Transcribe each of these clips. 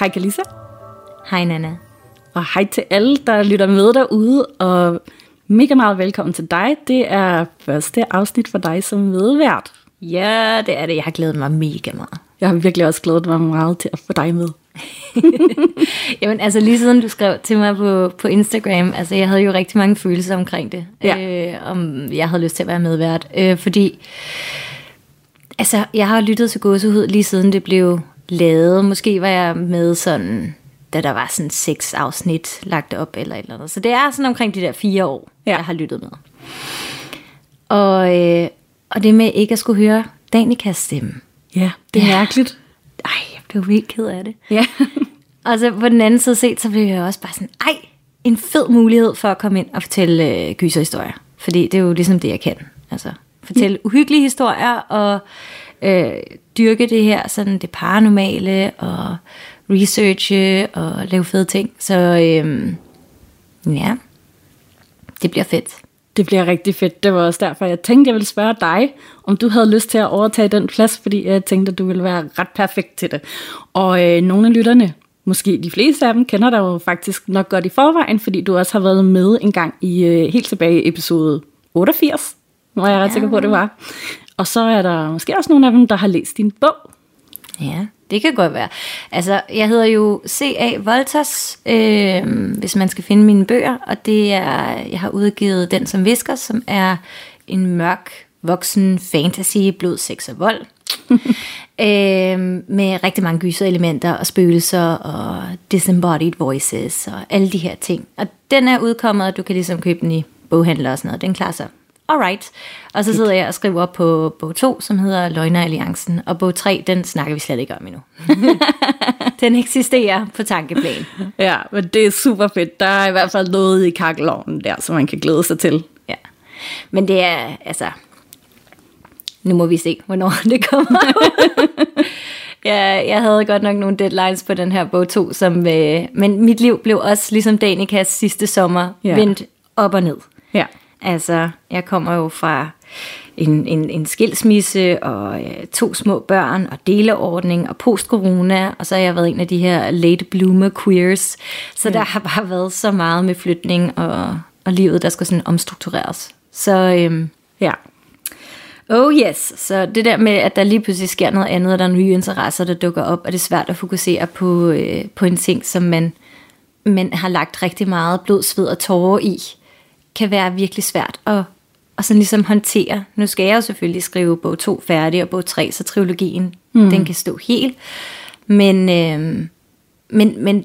Hej Kalisa, Hej Nana. og hej til alle, der lytter med derude, og mega meget velkommen til dig. Det er første afsnit for dig som medvært. Ja, det er det. Jeg har glædet mig mega meget. Jeg har virkelig også glædet mig meget til at få dig med. Jamen altså lige siden du skrev til mig på, på Instagram, altså jeg havde jo rigtig mange følelser omkring det. Ja. Øh, om jeg havde lyst til at være medvært. Øh, fordi altså jeg har lyttet til Gåsehud lige siden det blev lavet. Måske var jeg med sådan, da der var sådan seks afsnit lagt op eller et eller andet. Så det er sådan omkring de der fire år, Ja. jeg har lyttet med. Og, øh, og det med ikke at skulle høre Danikas stemme. Ja, det er Ja. mærkeligt. Ej, jeg blev vildt ked af det. Ja. Og så på den anden side set, så blev jeg også bare sådan, ej, en fed mulighed for at komme ind og fortælle øh, gyserhistorier. Fordi det er jo ligesom det, jeg kan. Altså, fortælle uhyggelige historier og øh, dyrke det her, sådan det paranormale og researche og lave fede ting. Så øh, ja, det bliver fedt. Det bliver rigtig fedt. Det var også derfor, jeg tænkte, jeg ville spørge dig, om du havde lyst til at overtage den plads, fordi jeg tænkte, at du ville være ret perfekt til det. Og øh, nogle af lytterne, måske de fleste af dem, kender dig jo faktisk nok godt i forvejen, fordi du også har været med en gang i øh, helt tilbage i episode 88, hvor jeg ret Ja. sikker på, det var. Og så er der måske også nogle af dem, der har læst din bog. Ja, det kan godt være. Altså, jeg hedder jo C.A. Volters, øh, hvis man skal finde mine bøger, og det er, jeg har udgivet Den som visker, som er en mørk, voksen fantasy, blod, sex og vold. øh, med rigtig mange gyserelementer og spøgelser og disembodied voices og alle de her ting. Og den er udkommet, og du kan ligesom købe den i boghandler og sådan noget. Den klarer sig alright. Og så sidder jeg og skriver op på bog 2, som hedder Løgner Alliancen. Og bog 3, den snakker vi slet ikke om endnu. den eksisterer på tankeplan. Ja, men det er super fedt. Der er i hvert fald noget i kakkelovnen der, som man kan glæde sig til. Ja. Men det er, altså... Nu må vi se, hvornår det kommer. ja, jeg havde godt nok nogle deadlines på den her bog 2, som, øh, men mit liv blev også ligesom Danikas sidste sommer ja. vendt op og ned. Ja. Altså, jeg kommer jo fra en, en, en skilsmisse og øh, to små børn og deleordning og post-corona, og så har jeg været en af de her late bloomer queers. Så ja. der har bare været så meget med flytning og, og livet, der skal sådan omstruktureres. Så øhm, Ja. oh yes, så det der med, at der lige pludselig sker noget andet, og der er nye interesser, der dukker op, og det er svært at fokusere på, øh, på en ting, som man, man har lagt rigtig meget blod, sved og tårer i, kan være virkelig svært at, at sådan ligesom håndtere. Nu skal jeg jo selvfølgelig skrive bog 2 færdig, og bog 3, så trilogien, mm. den kan stå helt. Men, øh, men, men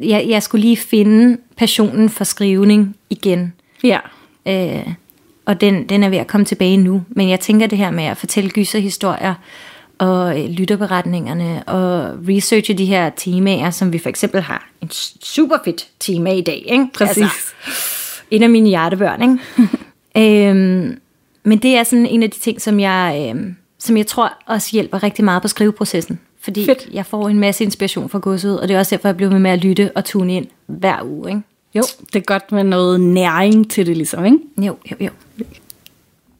jeg, jeg skulle lige finde passionen for skrivning igen. Ja. Øh, og den, den er ved at komme tilbage nu. Men jeg tænker det her med at fortælle gyserhistorier og øh, lytterberetningerne og researche de her temaer, som vi for eksempel har en super fedt tema i dag. Ikke? Præcis. Altså, en af mine hjertebørn. Ikke? øhm, men det er sådan en af de ting, som jeg, øhm, som jeg tror også hjælper rigtig meget på skriveprocessen. Fordi Fedt. jeg får en masse inspiration fra godset, og det er også derfor, jeg bliver ved med at lytte og tune ind hver uge. Ikke? Jo, det er godt med noget næring til det, ligesom, ikke? Jo, jo, jo.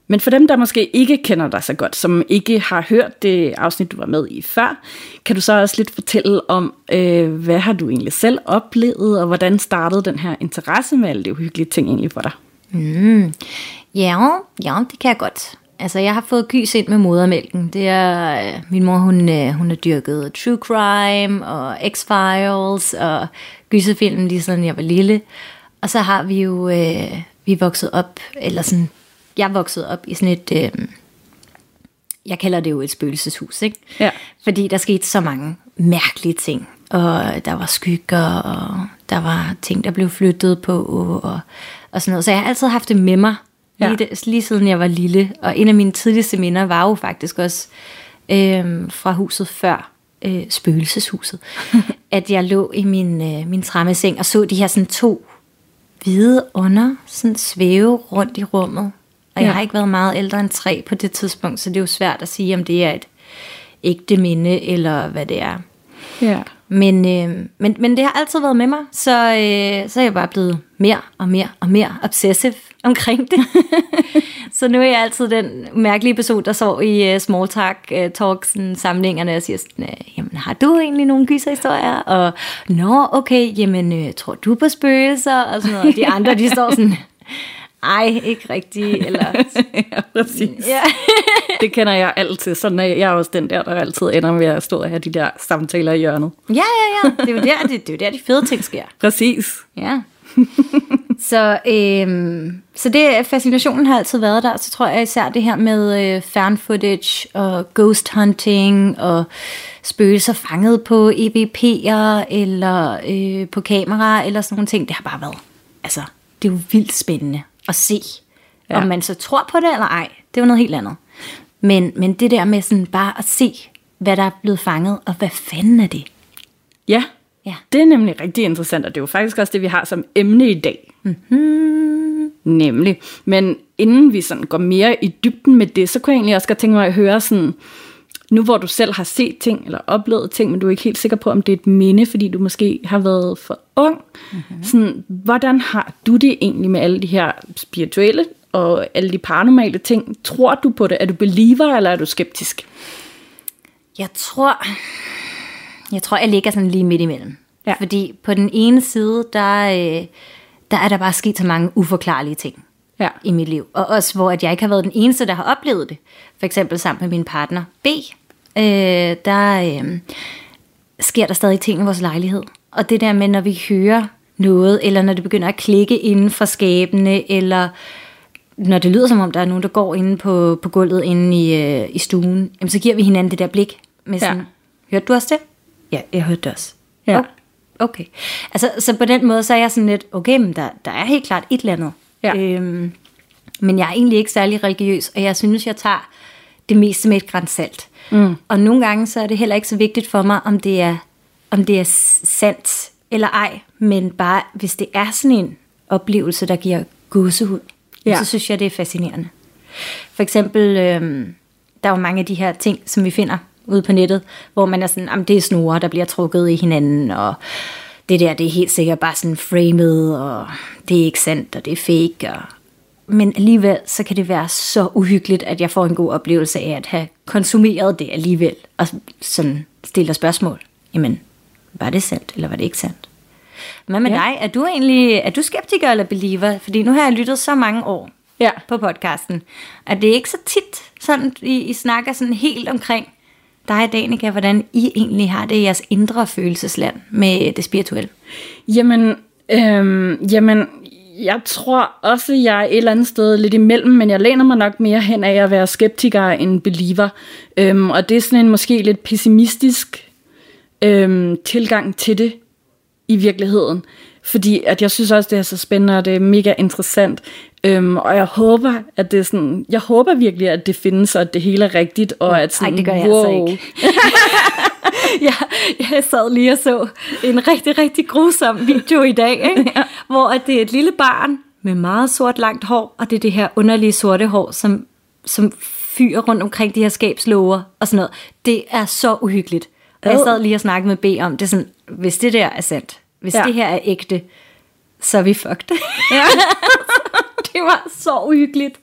Men for dem, der måske ikke kender dig så godt, som ikke har hørt det afsnit, du var med i før, kan du så også lidt fortælle om, øh, hvad har du egentlig selv oplevet, og hvordan startede den her interesse med alle de uhyggelige ting egentlig for dig? Mm. Ja, ja, det kan jeg godt. Altså, jeg har fået gys ind med modermælken. Det er, øh, min mor, hun, øh, hun har dyrket true crime og X-Files og gyserfilm lige siden jeg var lille. Og så har vi jo, øh, vi er vokset op, eller sådan, jeg vokset op i sådan et, øh, jeg kalder det jo et spøgelseshus, ikke? Ja. Fordi der skete så mange mærkelige ting. Og der var skygger, og der var ting, der blev flyttet på, og, og sådan noget. Så jeg har altid haft det med mig, lige, Ja. det, lige siden jeg var lille. Og en af mine tidligste minder var jo faktisk også øh, fra huset før øh, spøgelseshuset, at jeg lå i min, øh, min trammeseng og så de her sådan to hvide ånder sådan svæve rundt i rummet. Og jeg Ja. har ikke været meget ældre end tre på det tidspunkt, så det er jo svært at sige, om det er et ægte minde, eller hvad det er. Ja. Men, øh, men, men det har altid været med mig, så, øh, så er jeg bare blevet mere og mere og mere obsessive omkring det. så nu er jeg altid den mærkelige person, der så i uh, small talk uh, talks samlingerne og siger sådan, uh, jamen har du egentlig nogle gyserhistorier? Og nå, okay, jamen uh, tror du på spøgelser? Og sådan noget. Og de andre, de står sådan, ej, ikke rigtigt. Eller, ja, præcis. ja. Det kender jeg altid. Sådan er jeg jeg er også den der, der altid ender med at stå og have de der samtaler i hjørnet. ja, ja, ja. Det er jo der, det, det er jo der de fede ting sker. Præcis. Ja. så, øhm, så det, fascinationen har altid været der. Så tror jeg især det her med øh, fan footage og ghost hunting og spøgelser fanget på EVP'er eller øh, på kamera eller sådan nogle ting. Det har bare været, altså, det er jo vildt spændende at se. Ja. Om man så tror på det eller ej, det jo noget helt andet. Men, men det der med sådan bare at se, hvad der er blevet fanget, og hvad fanden er det? Ja. Ja. Det er nemlig rigtig interessant, og det er jo faktisk også det, vi har som emne i dag. Mm-hmm. Nemlig. Men inden vi sådan går mere i dybden med det, så kunne jeg egentlig også godt tænke mig at høre sådan, nu hvor du selv har set ting, eller oplevet ting, men du er ikke helt sikker på, om det er et minde, fordi du måske har været for ung. Mm-hmm. Sådan, hvordan har du det egentlig med alle de her spirituelle og alle de paranormale ting? Tror du på det? Er du believer, eller er du skeptisk? Jeg tror, jeg tror, jeg ligger sådan lige midt imellem. Ja. Fordi på den ene side, der, øh, der er der bare sket så mange uforklarlige ting Ja. i mit liv. Og også hvor at jeg ikke har været den eneste, der har oplevet det. For eksempel sammen med min partner B. Øh, der øh, sker der stadig ting i vores lejlighed. Og det der med, når vi hører noget, eller når det begynder at klikke inden for skabene, eller når det lyder som om, der er nogen, der går inde på, på gulvet inde i, øh, i stuen, jamen, så giver vi hinanden det der blik. Med sådan, Ja. Hørte du også det? Ja, jeg hørte det også. Ja. Oh, okay. Altså, så på den måde, så er jeg sådan lidt, okay, men der, der er helt klart et eller andet. Ja. Øhm, men jeg er egentlig ikke særlig religiøs, og jeg synes, jeg tager det meste med et græns salt. Mm. Og nogle gange, så er det heller ikke så vigtigt for mig, om det er, om det er sandt eller ej, men bare, hvis det er sådan en oplevelse, der giver gåsehud, Ja. så synes jeg, det er fascinerende. For eksempel, øhm, der er jo mange af de her ting, som vi finder ude på nettet, hvor man er sådan, jamen det er snore, der bliver trukket i hinanden, og det der, det er helt sikkert bare sådan framed, og det er ikke sandt, og det er fake, og men alligevel, så kan det være så uhyggeligt, at jeg får en god oplevelse af at have konsumeret det alligevel, og sådan stiller spørgsmål. Jamen, var det sandt, eller var det ikke sandt? Hvad med Ja. dig? Er du egentlig er du skeptiker eller believer? Fordi nu har jeg lyttet så mange år Ja. på podcasten, at det er ikke så tit, sådan, I, I snakker sådan helt omkring dig, Danika, hvordan I egentlig har det i jeres indre følelsesland med det spirituelle. Jamen, øhm, jamen, jeg tror også, jeg er et eller andet sted lidt imellem, men jeg læner mig nok mere hen af at være skeptiker end believer. Øhm, og det er sådan en måske lidt pessimistisk øhm, tilgang til det i virkeligheden. Fordi at jeg synes også, det er så spændende, og det er mega interessant. Øhm, og jeg håber, at det er sådan, jeg håber virkelig, at det findes, og at det hele er rigtigt, og at sådan, Ej, det gør jeg wow. altså ikke. jeg, jeg sad lige og så en rigtig, rigtig grusom video i dag, ikke? Ja. hvor at det er et lille barn med meget sort langt hår, og det er det her underlige sorte hår, som, som fyrer rundt omkring de her skabslåger og sådan noget. Det er så uhyggeligt. Og jeg Ad. sad lige og snakkede med B om det sådan, hvis det der er sandt, hvis Ja. ja. det her er ægte, så er vi fucked. Ja. det var så uhyggeligt.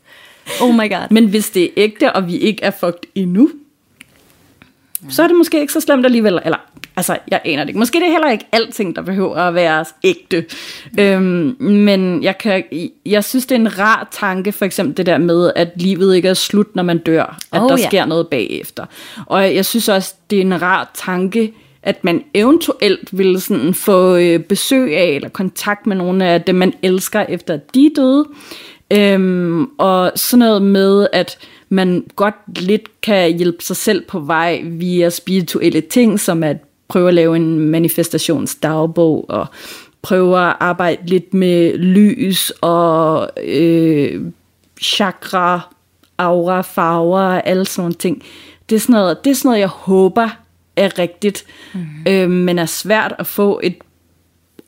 Oh my god. Men hvis det er ægte, og vi ikke er fucked endnu, så er det måske ikke så slemt alligevel. Eller, altså, jeg aner det ikke. Måske det er heller ikke alting, der behøver at være ægte. Øhm, men jeg, kan, jeg synes, det er en rar tanke, for eksempel det der med, at livet ikke er slut, når man dør. At Oh, der ja. sker noget bagefter. Og jeg synes også, det er en rar tanke, at man eventuelt vil sådan få øh, besøg af, eller kontakt med nogle af dem, man elsker, efter at de er døde. Øhm, og sådan noget med, at man godt lidt kan hjælpe sig selv på vej via spirituelle ting, som at prøve at lave en manifestationsdagbog, og prøve at arbejde lidt med lys og øh, chakra, aura, farver og alle sådan nogle ting. Det er sådan noget, det er sådan noget jeg håber er rigtigt, mm. øh, men er svært at få et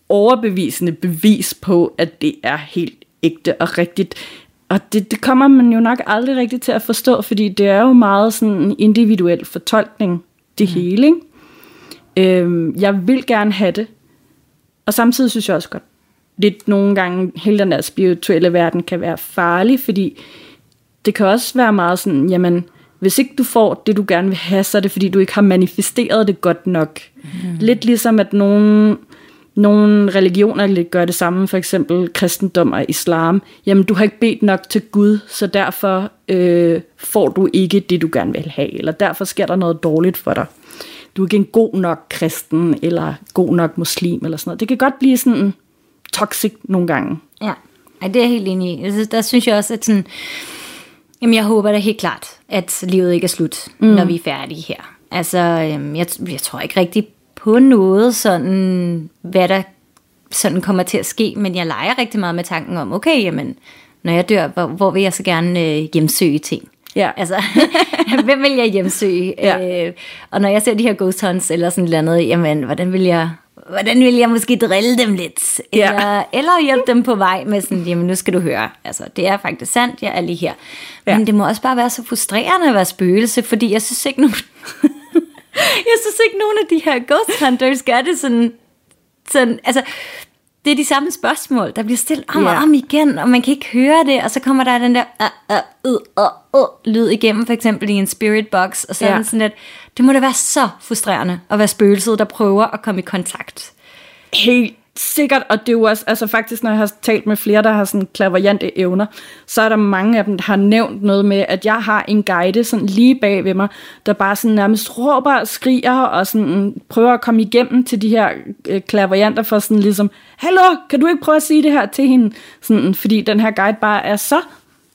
overbevisende bevis på, at det er helt ægte og rigtigt. Og det, det kommer man jo nok aldrig rigtigt til at forstå, fordi det er jo meget sådan en individuel fortolkning, det mm. hele. Ikke? Øh, jeg vil gerne have det, og samtidig synes jeg også godt, lidt nogle gange, hele den der spirituelle verden kan være farlig, fordi det kan også være meget sådan, jamen, hvis ikke du får det, du gerne vil have, så er det fordi, du ikke har manifesteret det godt nok. Mm. Lidt ligesom, at nogle, nogle religioner gør det samme, for eksempel kristendom og islam. Jamen, du har ikke bedt nok til Gud, så derfor øh, får du ikke det, du gerne vil have, eller derfor sker der noget dårligt for dig. Du er ikke en god nok kristen, eller god nok muslim, eller sådan noget. Det kan godt blive sådan toxic nogle gange. Ja, Ej, det er jeg helt enig i. Der synes jeg også, at sådan, jamen jeg håber da helt klart, at livet ikke er slut, mm. når vi er færdige her. Altså, øhm, jeg, jeg tror ikke rigtig på noget sådan, hvad der sådan kommer til at ske, men jeg leger rigtig meget med tanken om, okay, jamen, når jeg dør, hvor, hvor vil jeg så gerne øh, hjemsøge ting? Ja. Altså, hvem vil jeg hjemsøge? Ja. Øh, og når jeg ser de her ghost hunts eller sådan noget andet, jamen, hvordan vil jeg hvordan vil jeg måske drille dem lidt? Eller, ja. eller hjælpe dem på vej med sådan, jamen nu skal du høre, altså det er faktisk sandt, jeg er lige her. Ja. Men det må også bare være så frustrerende at være spøgelse, fordi jeg synes ikke, nogen, jeg synes ikke, nogen af de her ghost hunters gør det sådan, sådan altså, det er de samme spørgsmål, der bliver stillet om yeah. og om igen, og man kan ikke høre det, og så kommer der den der uh, uh, uh, uh, uh, lyd igennem, for eksempel i en spirit box, og så yeah. sådan lidt, det må da være så frustrerende at være spøgelset, der prøver at komme i kontakt. Helt sikkert, og det er jo også, altså faktisk, når jeg har talt med flere, der har sådan klaverjante evner, så er der mange af dem, der har nævnt noget med, at jeg har en guide sådan lige bag ved mig, der bare sådan nærmest råber og skriger, og sådan prøver at komme igennem til de her øh, klaverjanter for sådan ligesom, hallo, kan du ikke prøve at sige det her til hende? Sådan, fordi den her guide bare er så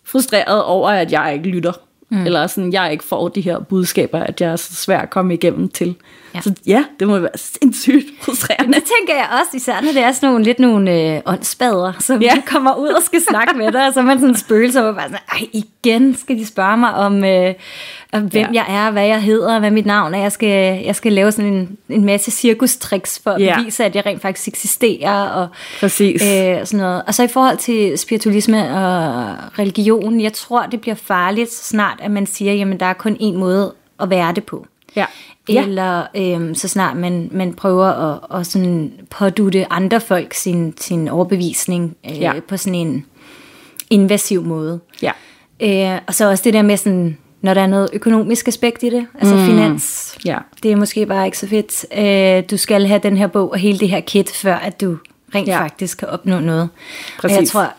frustreret over, at jeg ikke lytter. Mm. Eller sådan, jeg ikke får de her budskaber, at jeg er så svær at komme igennem til. Ja. Så ja, det må være sindssygt frustrerende. Det tænker jeg også, især når det er sådan nogle, lidt nogle øh, åndsbader, som ja. kommer ud og skal snakke med dig, og så er man sådan en spøgelse, og bare sådan, igen skal de spørge mig om, øh, hvem ja. jeg er, hvad jeg hedder, hvad mit navn er. Jeg skal, jeg skal lave sådan en, en masse cirkustricks for at ja. bevise, at jeg rent faktisk eksisterer. Og, Præcis. Øh, sådan noget. Og så i forhold til spiritualisme og religion, jeg tror, det bliver farligt snart, at man siger, jamen der er kun én måde at være det på. Ja eller øhm, så snart man, man prøver at, at sådan pådute andre folk sin, sin overbevisning øh, ja. på sådan en invasiv måde. Ja. Øh, og så også det der med sådan, når der er noget økonomisk aspekt i det, altså mm. finans, ja. det er måske bare ikke så fedt. Øh, du skal have den her bog og hele det her kit, før at du rent ja. faktisk kan opnå noget. Præcis. Og jeg tror,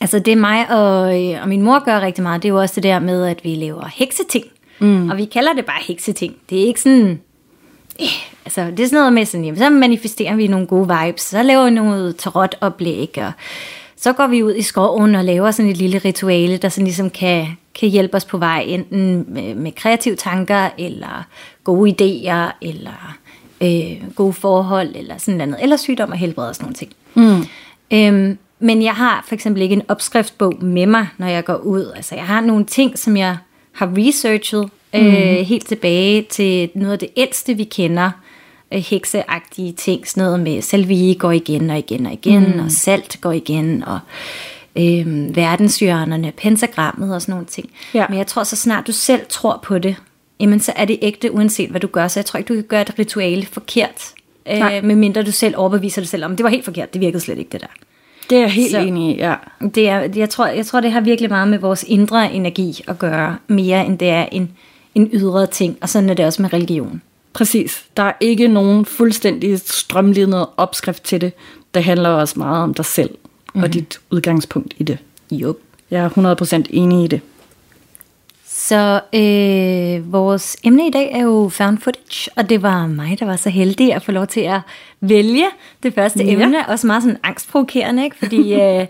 altså det er mig og, øh, og min mor gør rigtig meget, det er jo også det der med, at vi laver hekseting. Mm. Og vi kalder det bare hekseting. Det er ikke sådan... Eh, altså, det er sådan noget med sådan, jamen, så manifesterer vi nogle gode vibes, så laver vi noget tarot-oplæg, og så går vi ud i skoven og laver sådan et lille rituale, der sådan ligesom kan, kan hjælpe os på vej, enten med, med kreative tanker, eller gode idéer, eller øh, gode forhold, eller sådan noget, eller sygdom og helbred og sådan nogle ting. Mm. Øhm, men jeg har for eksempel ikke en opskriftsbog med mig, når jeg går ud. Altså, jeg har nogle ting, som jeg har researchet øh, mm. helt tilbage til noget af det ældste, vi kender. Øh, hekseagtige ting, sådan noget med salvie går igen og igen og igen, mm. og salt går igen, og øh, verdenshjørnerne, pentagrammet og sådan nogle ting. Ja. Men jeg tror, så snart du selv tror på det, jamen så er det ægte, uanset hvad du gør. Så jeg tror ikke, du kan gøre et rituale forkert, øh, medmindre du selv overbeviser dig selv om, det var helt forkert, det virkede slet ikke det der. Det er jeg helt så, enig i, ja. Det er, jeg, tror, jeg tror, det har virkelig meget med vores indre energi at gøre, mere end det er en, en ydre ting, og sådan er det også med religion. Præcis. Der er ikke nogen fuldstændig strømlignet opskrift til det. Det handler også meget om dig selv mm-hmm. og mhm. dit udgangspunkt i det. Jo. Jeg er 100% enig i det. Så øh, vores emne i dag er jo found footage, og det var mig, der var så heldig at få lov til at vælge det første ja. emne. Også meget sådan angstprovokerende, ikke? fordi øh,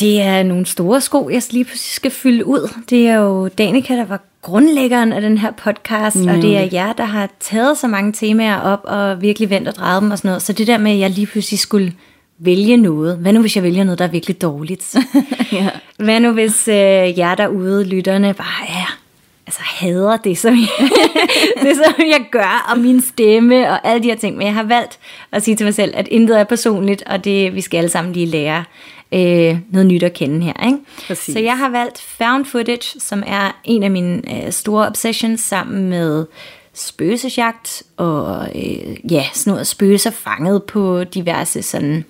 det er nogle store sko, jeg lige pludselig skal fylde ud. Det er jo Danika, der var grundlæggeren af den her podcast, mm. og det er jer, der har taget så mange temaer op og virkelig vendt og drejet dem og sådan noget. Så det der med, at jeg lige pludselig skulle vælge noget. Hvad nu, hvis jeg vælger noget, der er virkelig dårligt? ja. Hvad nu, hvis øh, jer derude, lytterne, bare er altså hader det, som jeg, det, som jeg gør, og min stemme, og alle de her ting. Men jeg har valgt at sige til mig selv, at intet er personligt, og det vi skal alle sammen lige lære øh, noget nyt at kende her. Ikke? Præcis. Så jeg har valgt found footage, som er en af mine øh, store obsessions, sammen med spøgelsesjagt, og øh, ja, sådan noget spøgelser fanget på diverse sådan,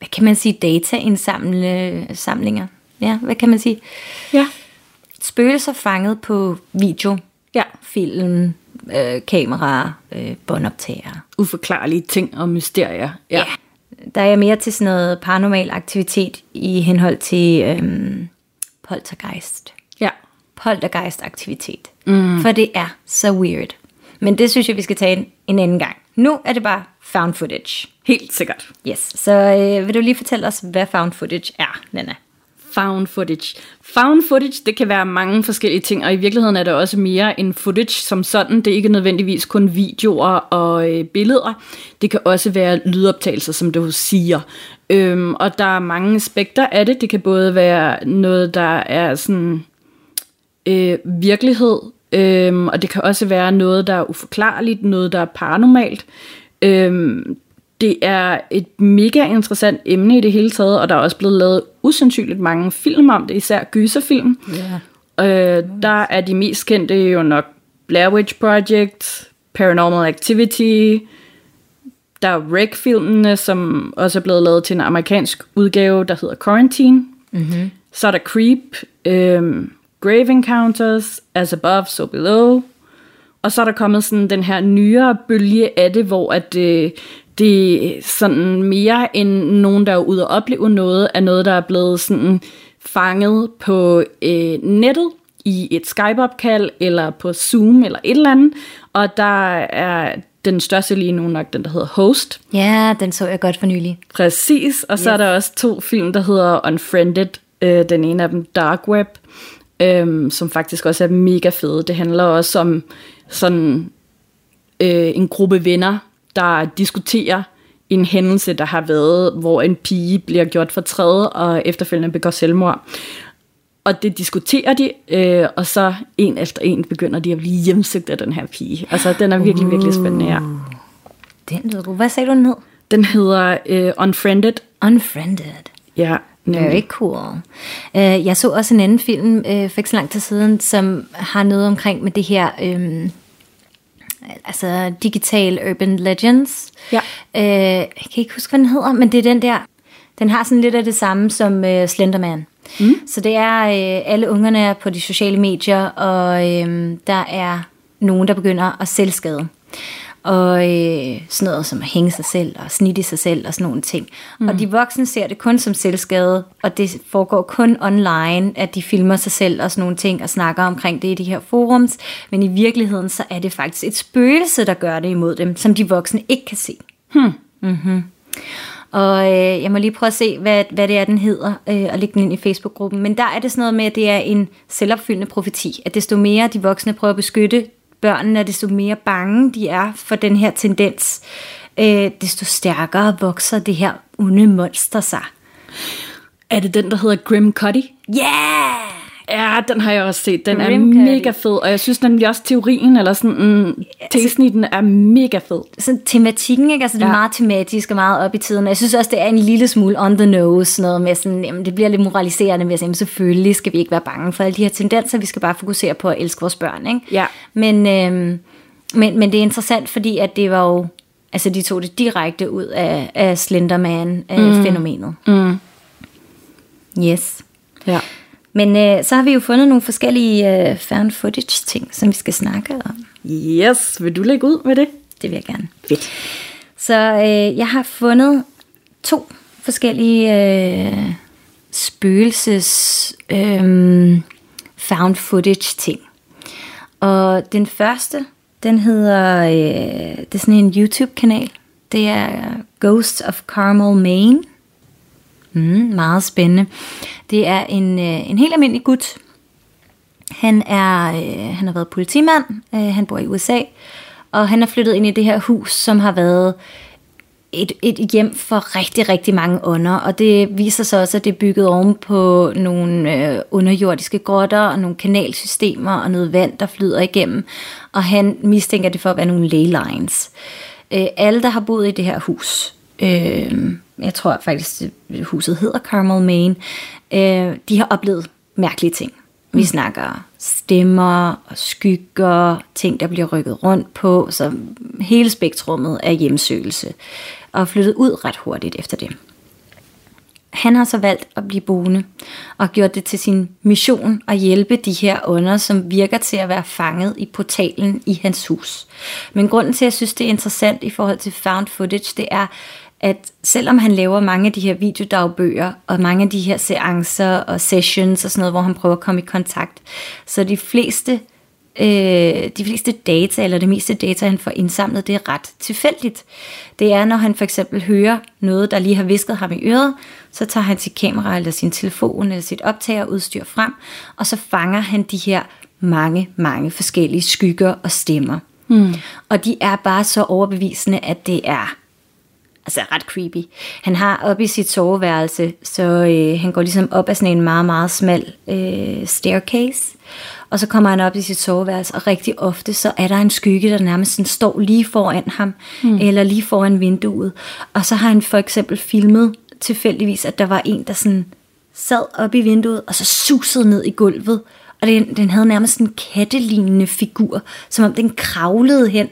hvad kan man sige, dataindsamlinger. Ja, hvad kan man sige? Ja. Spøgelser fanget på video, Ja. film, øh, kamera, øh, båndoptager. Uforklarlige ting og mysterier. Ja. Der er mere til sådan noget paranormal aktivitet i henhold til øhm, poltergeist. Ja. Poltergeist-aktivitet. Mm. For det er så weird. Men det synes jeg, vi skal tage en, en anden gang. Nu er det bare found footage. Helt sikkert. Yes, så øh, vil du lige fortælle os, hvad found footage er, Nana? Found footage. Found footage, det kan være mange forskellige ting, og i virkeligheden er det også mere en footage som sådan. Det er ikke nødvendigvis kun videoer og øh, billeder. Det kan også være lydoptagelser, som du siger. Øhm, og der er mange aspekter af det. Det kan både være noget, der er sådan øh, virkelighed, øhm, og det kan også være noget, der er uforklarligt, noget, der er paranormalt. Øhm, det er et mega interessant emne i det hele taget, og der er også blevet lavet usandsynligt mange film om det, især gyserfilm. Ja. Øh, der er de mest kendte jo nok Blair Witch Project, Paranormal Activity, der er Rec-filmene, som også er blevet lavet til en amerikansk udgave, der hedder Quarantine. Mm-hmm. Så er der Creep, øhm, Grave Encounters, As Above, So Below. Og så er der kommet sådan den her nyere bølge af det, hvor at, øh, det er sådan mere end nogen, der er ude og opleve noget, er noget, der er blevet sådan fanget på øh, nettet i et Skype-opkald, eller på Zoom, eller et eller andet. Og der er den største lige nu nok den, der hedder Host. Ja, den så jeg godt for nylig. Præcis, og så yes. er der også to film, der hedder Unfriended. Øh, den ene af dem, Dark Web, øh, som faktisk også er mega fede. Det handler også om sådan øh, en gruppe venner, der diskuterer en hændelse, der har været, hvor en pige bliver gjort for træde, og efterfølgende begår selvmord. Og det diskuterer de, øh, og så en efter en begynder de at blive hjemsøgt af den her pige. Altså, den er virkelig, virkelig spændende her. Den lyder god. Hvad sagde du, den hed? Den hedder øh, Unfriended. Unfriended. Ja, Very cool. Uh, jeg så også en anden film uh, for ikke så lang tid siden, som har noget omkring med det her, um, altså digital urban legends. Ja. Uh, jeg kan ikke huske, hvad den hedder, men det er den der, den har sådan lidt af det samme som uh, Slenderman. Mm. Så det er, uh, alle ungerne er på de sociale medier, og uh, der er nogen, der begynder at selvskade og øh, sådan noget som at hænge sig selv og snitte sig selv og sådan nogle ting. Mm. Og de voksne ser det kun som selvskade, og det foregår kun online, at de filmer sig selv og sådan nogle ting og snakker omkring det i de her forums. Men i virkeligheden, så er det faktisk et spøgelse, der gør det imod dem, som de voksne ikke kan se. Hmm. Mm-hmm. Og øh, jeg må lige prøve at se, hvad, hvad det er, den hedder, øh, og lægge den ind i Facebook-gruppen. Men der er det sådan noget med, at det er en selvopfyldende profeti. At desto mere de voksne prøver at beskytte børnene, desto mere bange de er for den her tendens, øh, desto stærkere vokser det her onde monster sig. Er det den, der hedder Grim Cuddy? Yeah! Ja, den har jeg også set. Den Grim er mega fed, og jeg synes nemlig også teorien, eller sådan, mm, teksten i den er mega fed. Sådan tematikken, ikke? Altså det er Ja. meget tematisk og meget op i tiden. Jeg synes også, det er en lille smule on the nose, sådan noget med sådan, jamen, det bliver lidt moraliserende med at jamen, selvfølgelig skal vi ikke være bange for alle de her tendenser, vi skal bare fokusere på at elske vores børn, ikke? Ja. Men, øhm, men, men det er interessant, fordi at det var jo, altså de tog det direkte ud af, af Slenderman-fænomenet. Mm. Yes. Ja. Men øh, så har vi jo fundet nogle forskellige øh, found footage ting, som vi skal snakke om. Yes, vil du lægge ud med det? Det vil jeg gerne. Fedt. Så øh, jeg har fundet to forskellige øh, spøgelses øh, found footage ting. Og den første, den hedder, øh, det er sådan en YouTube-kanal. Det er Ghosts of Carmel, Maine. Mm, meget spændende. Det er en, øh, en helt almindelig gut. Han, er, øh, han har været politimand. Øh, han bor i USA. Og han er flyttet ind i det her hus, som har været et, et hjem for rigtig, rigtig mange ånder, og det viser sig også, at det er bygget oven på nogle øh, underjordiske grotter og nogle kanalsystemer og noget vand, der flyder igennem, og han mistænker det for at være nogle ley lines. Øh, alle, der har boet i det her hus, øh, jeg tror faktisk, huset hedder Carmel, Maine, øh, de har oplevet mærkelige ting. Vi snakker stemmer og skygger, ting, der bliver rykket rundt på, så hele spektrummet er hjemsøgelse, og flyttet ud ret hurtigt efter det. Han har så valgt at blive boende, og gjort det til sin mission at hjælpe de her ånder, som virker til at være fanget i portalen i hans hus. Men grunden til, at jeg synes, det er interessant i forhold til found footage, det er, at selvom han laver mange af de her videodagbøger, og mange af de her seancer og sessions og sådan noget, hvor han prøver at komme i kontakt, så de fleste, øh, de fleste data, eller det meste data, han får indsamlet, det er ret tilfældigt. Det er, når han for eksempel hører noget, der lige har visket ham i øret, så tager han sit kamera eller sin telefon eller sit optagerudstyr frem, og så fanger han de her mange, mange forskellige skygger og stemmer. Mm. Og de er bare så overbevisende, at det er altså ret creepy. Han har op i sit soveværelse, så øh, han går ligesom op ad sådan en meget, meget smal øh, staircase, og så kommer han op i sit soveværelse, og rigtig ofte så er der en skygge, der nærmest sådan står lige foran ham, mm. eller lige foran vinduet. Og så har han for eksempel filmet tilfældigvis, at der var en, der sådan sad op i vinduet, og så susede ned i gulvet, og den, den havde nærmest en kattelignende figur, som om den kravlede hen,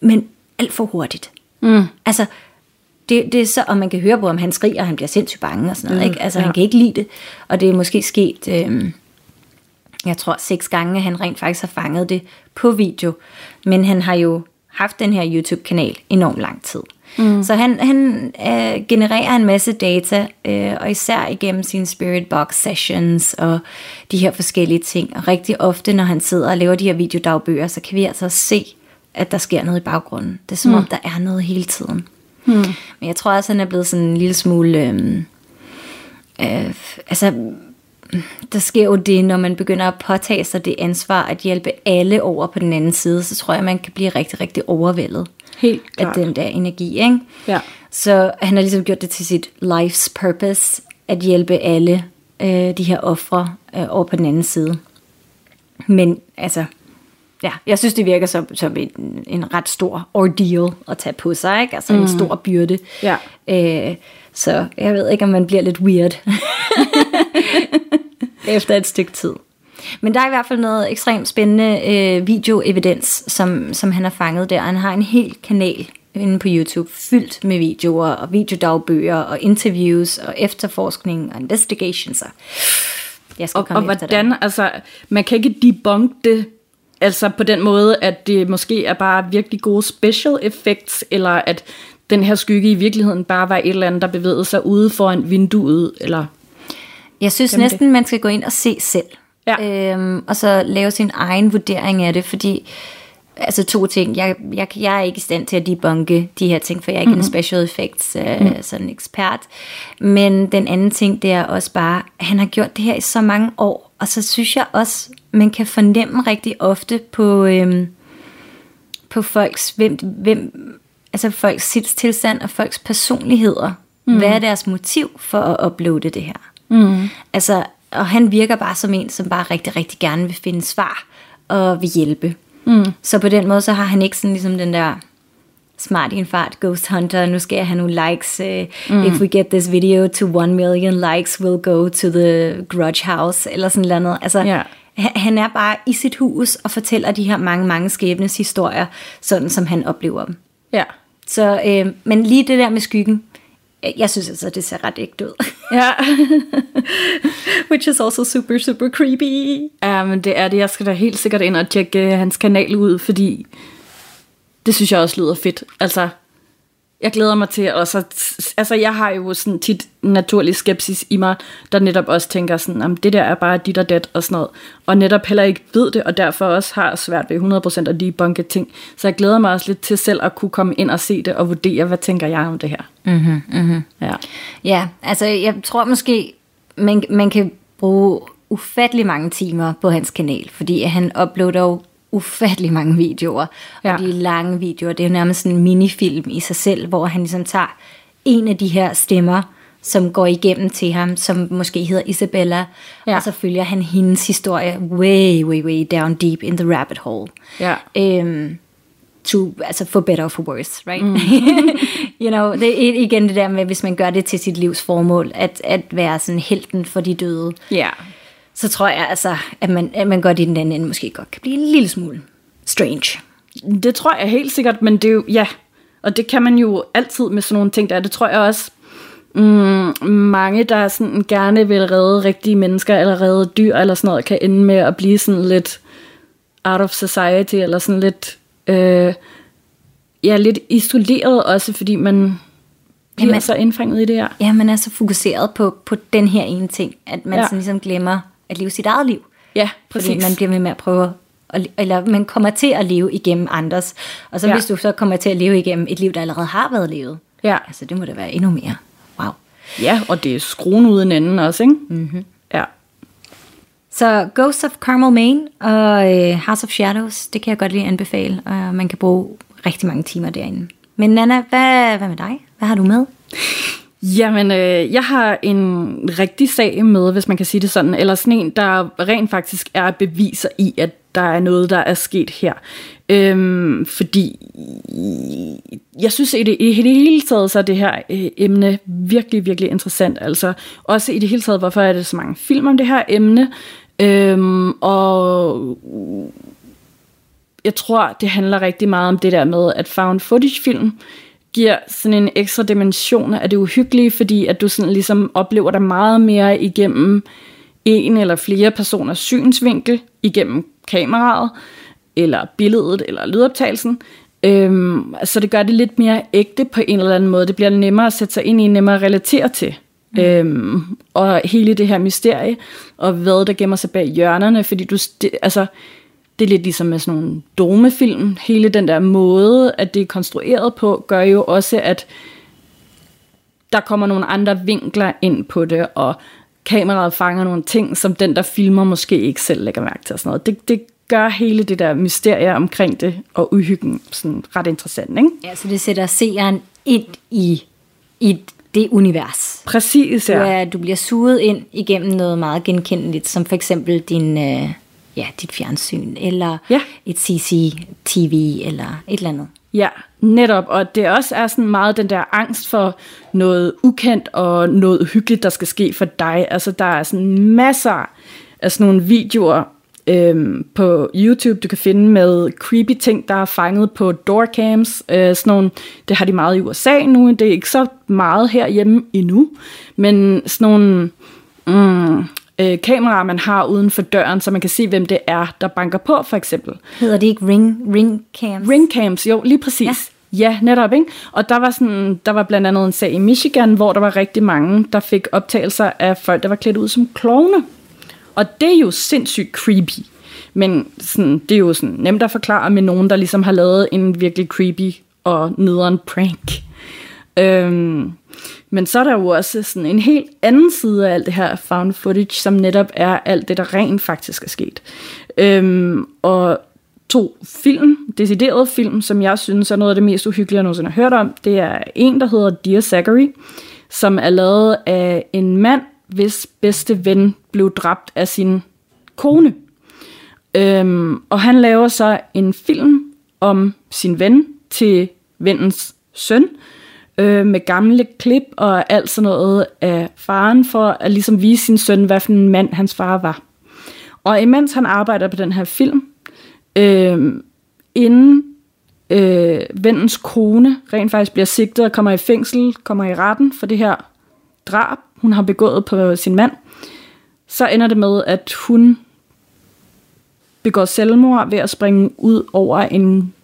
men alt for hurtigt. Mm. Altså, det, det er så, og man kan høre på, om han skriger, og han bliver sindssygt bange og sådan noget. Mm, ikke? Altså, ja. han kan ikke lide det. Og det er måske sket, øh, jeg tror, seks gange, at han rent faktisk har fanget det på video. Men han har jo haft den her YouTube-kanal enormt lang tid. Mm. Så han, han øh, genererer en masse data, øh, og især igennem sine Spirit Box sessions og de her forskellige ting. Og rigtig ofte, når han sidder og laver de her videodagbøger, så kan vi altså se, at der sker noget i baggrunden. Det er som mm. om, der er noget hele tiden. Hmm. Men jeg tror også, han er blevet sådan en lille smule... Øh, øh, altså, der sker jo det, når man begynder at påtage sig det ansvar at hjælpe alle over på den anden side, så tror jeg, man kan blive rigtig, rigtig overvældet Helt klart. af den der energi. Ikke? Ja. Så han har ligesom gjort det til sit life's purpose, at hjælpe alle øh, de her ofre øh, over på den anden side. Men altså, ja, jeg synes, det virker som, som en, en ret stor ordeal at tage på sig, ikke? Altså mm. en stor byrde. Ja. Øh, så jeg ved ikke, om man bliver lidt weird efter et stykke tid. Men der er i hvert fald noget ekstremt spændende øh, videoevidens, som, som han har fanget der. Han har en hel kanal inde på YouTube fyldt med videoer og videodagbøger og interviews og efterforskning og investigations. Jeg skal og, komme og hvordan, det. altså, man kan ikke debunk det Altså på den måde, at det måske er bare virkelig gode special effects, eller at den her skygge i virkeligheden bare var et eller andet, der bevægede sig ude foran vinduet, eller... Jeg synes næsten, det? man skal gå ind og se selv. Ja. Øhm, og så lave sin egen vurdering af det, fordi altså to ting. Jeg, jeg, jeg er ikke i stand til at debunke de her ting, for jeg er ikke mm-hmm. en special effects øh, mm. sådan ekspert. Men den anden ting, det er også bare, at han har gjort det her i så mange år, og så synes jeg også, man kan fornemme rigtig ofte på, øhm, på folks, hvem, hvem, altså folks tilstand og folks personligheder. Mm. Hvad er deres motiv for at uploade det her? Mm. Altså, og han virker bare som en, som bare rigtig, rigtig gerne vil finde svar og vil hjælpe. Mm. Så på den måde, så har han ikke sådan ligesom den der smart i en fart, Ghost Hunter, nu skal jeg have nogle likes. Uh, mm. If we get this video to one million likes, we'll go to the grudge house, eller sådan noget. Altså, yeah. han er bare i sit hus og fortæller de her mange, mange skæbnes historier, sådan som han oplever dem. Ja. Så, øh, men lige det der med skyggen, jeg synes altså, det ser ret ægte ud. Ja. Which is also super, super creepy. Ja, men det er det. Jeg skal da helt sikkert ind og tjekke hans kanal ud, fordi det synes jeg også lyder fedt. Altså, jeg glæder mig til, og så, altså jeg har jo sådan tit naturlig skepsis i mig, der netop også tænker sådan, om det der er bare dit og dat og sådan noget, og netop heller ikke ved det, og derfor også har svært ved 100% at debunke ting. Så jeg glæder mig også lidt til selv at kunne komme ind og se det, og vurdere, hvad tænker jeg om det her. Mm-hmm, mm-hmm. Ja. ja, altså jeg tror måske, man, man kan bruge ufattelig mange timer på hans kanal, fordi han uploader jo ufattelig mange videoer. Ja. Og de lange videoer. Det er jo nærmest en minifilm i sig selv, hvor han ligesom tager en af de her stemmer, som går igennem til ham, som måske hedder Isabella, ja. Og så følger han hendes historie way, way, way down deep in the rabbit hole. Ja. Øhm, to, altså for better or for worse, right? Mm. you know, det er igen det der med, hvis man gør det til sit livs formål, at, at være sådan helten for de døde, Ja. Så tror jeg altså, at man, at man gør det i den anden ende måske godt kan blive en lille smule strange. Det tror jeg helt sikkert, men det er jo, ja, og det kan man jo altid med sådan nogle ting der. Det tror jeg også, mm, mange, der sådan gerne vil redde rigtige mennesker, eller redde dyr, eller sådan noget, kan ende med at blive sådan lidt out of society, eller sådan lidt, øh, ja, lidt isoleret også, fordi man bliver Jamen- Jamen, så indfanget i det her. Ja, man er så fokuseret på, på den her ene ting, at man ja. Ja. sådan ligesom glemmer at leve sit eget liv. Ja, Fordi præcis. man bliver ved med at prøve, at, eller man kommer til at leve igennem andres. Og så ja. Hvis du så kommer til at leve igennem et liv, der allerede har været levet, Ja. altså det må da være endnu mere. Wow. ja, og det er skruen uden enden også, ikke? Mm-hmm. Ja. Så Ghost of Carmel, Maine og øh, House of Shadows, det kan jeg godt lige anbefale, og man kan bruge rigtig mange timer derinde. Men Nana, hvad, hvad med dig? Hvad har du med? Jamen, øh, jeg har en rigtig sag med, hvis man kan sige det sådan, eller sådan en, der rent faktisk er beviser i, at der er noget, der er sket her. Øhm, fordi jeg synes, i det, i det hele taget, så er det her øh, emne virkelig, virkelig interessant. Altså også i det hele taget, hvorfor er det så mange film om det her emne? Øhm, og jeg tror, det handler rigtig meget om det der med, at found footage film giver sådan en ekstra dimension af det uhyggelige, fordi at du sådan ligesom oplever dig meget mere igennem en eller flere personers synsvinkel, igennem kameraet, eller billedet, eller lydoptagelsen. Øhm, så det gør det lidt mere ægte på en eller anden måde. Det bliver nemmere at sætte sig ind i, nemmere at relatere til. Mm. Øhm, og hele det her mysterie, og hvad der gemmer sig bag hjørnerne, fordi du, det, altså, det er lidt ligesom med sådan nogle domefilm. Hele den der måde, at det er konstrueret på, gør jo også, at der kommer nogle andre vinkler ind på det, og kameraet fanger nogle ting, som den, der filmer, måske ikke selv lægger mærke til. Og sådan noget. Det, det gør hele det der mysterie omkring det, og uhyggen sådan ret interessant, ikke? Ja, så det sætter seeren ind i, i det univers. Præcis, Du, ja. er, du bliver suget ind igennem noget meget genkendeligt, som for eksempel din, øh, ja, dit fjernsyn, eller Ja. et CCTV, eller et eller andet. Ja, netop. Og det også er sådan meget den der angst for noget ukendt og noget uhyggeligt, der skal ske for dig. Altså, der er sådan masser af sådan nogle videoer øhm, på YouTube, du kan finde med creepy ting, der er fanget på doorcams. Øh, sådan nogle, det har de meget i USA nu, det er ikke så meget herhjemme endnu, men sådan nogle mm, øh, kameraer, man har uden for døren, så man kan se, hvem det er, der banker på, for eksempel. Hedder det ikke ring, ring cams? Ringcams, jo, lige præcis. Ja. ja, netop, ikke? Og der var, sådan, der var blandt andet en sag i Michigan, hvor der var rigtig mange, der fik optagelser af folk, der var klædt ud som klovne. Og det er jo sindssygt creepy. Men sådan, det er jo sådan nemt at forklare med nogen, der ligesom har lavet en virkelig creepy og nederen prank. Øhm, men så er der jo også sådan en helt anden side af alt det her found footage, som netop er alt det, der rent faktisk er sket. Øhm, og to film, deciderede film, som jeg synes er noget af det mest uhyggelige, jeg nogensinde har hørt om. Det er en, der hedder Dear Zachary, som er lavet af en mand, hvis bedste ven blev dræbt af sin kone. Øhm, og han laver så en film om sin ven til vennens søn, øh, øh, med gamle klip og alt sådan noget af faren, for at ligesom vise sin søn, hvad for en mand hans far var. Og imens han arbejder på den her film, øh, inden øh, vennens kone rent faktisk bliver sigtet og kommer i fængsel, kommer i retten for det her drab, hun har begået på sin mand, så ender det med, at hun begår selvmord ved at springe ud over en,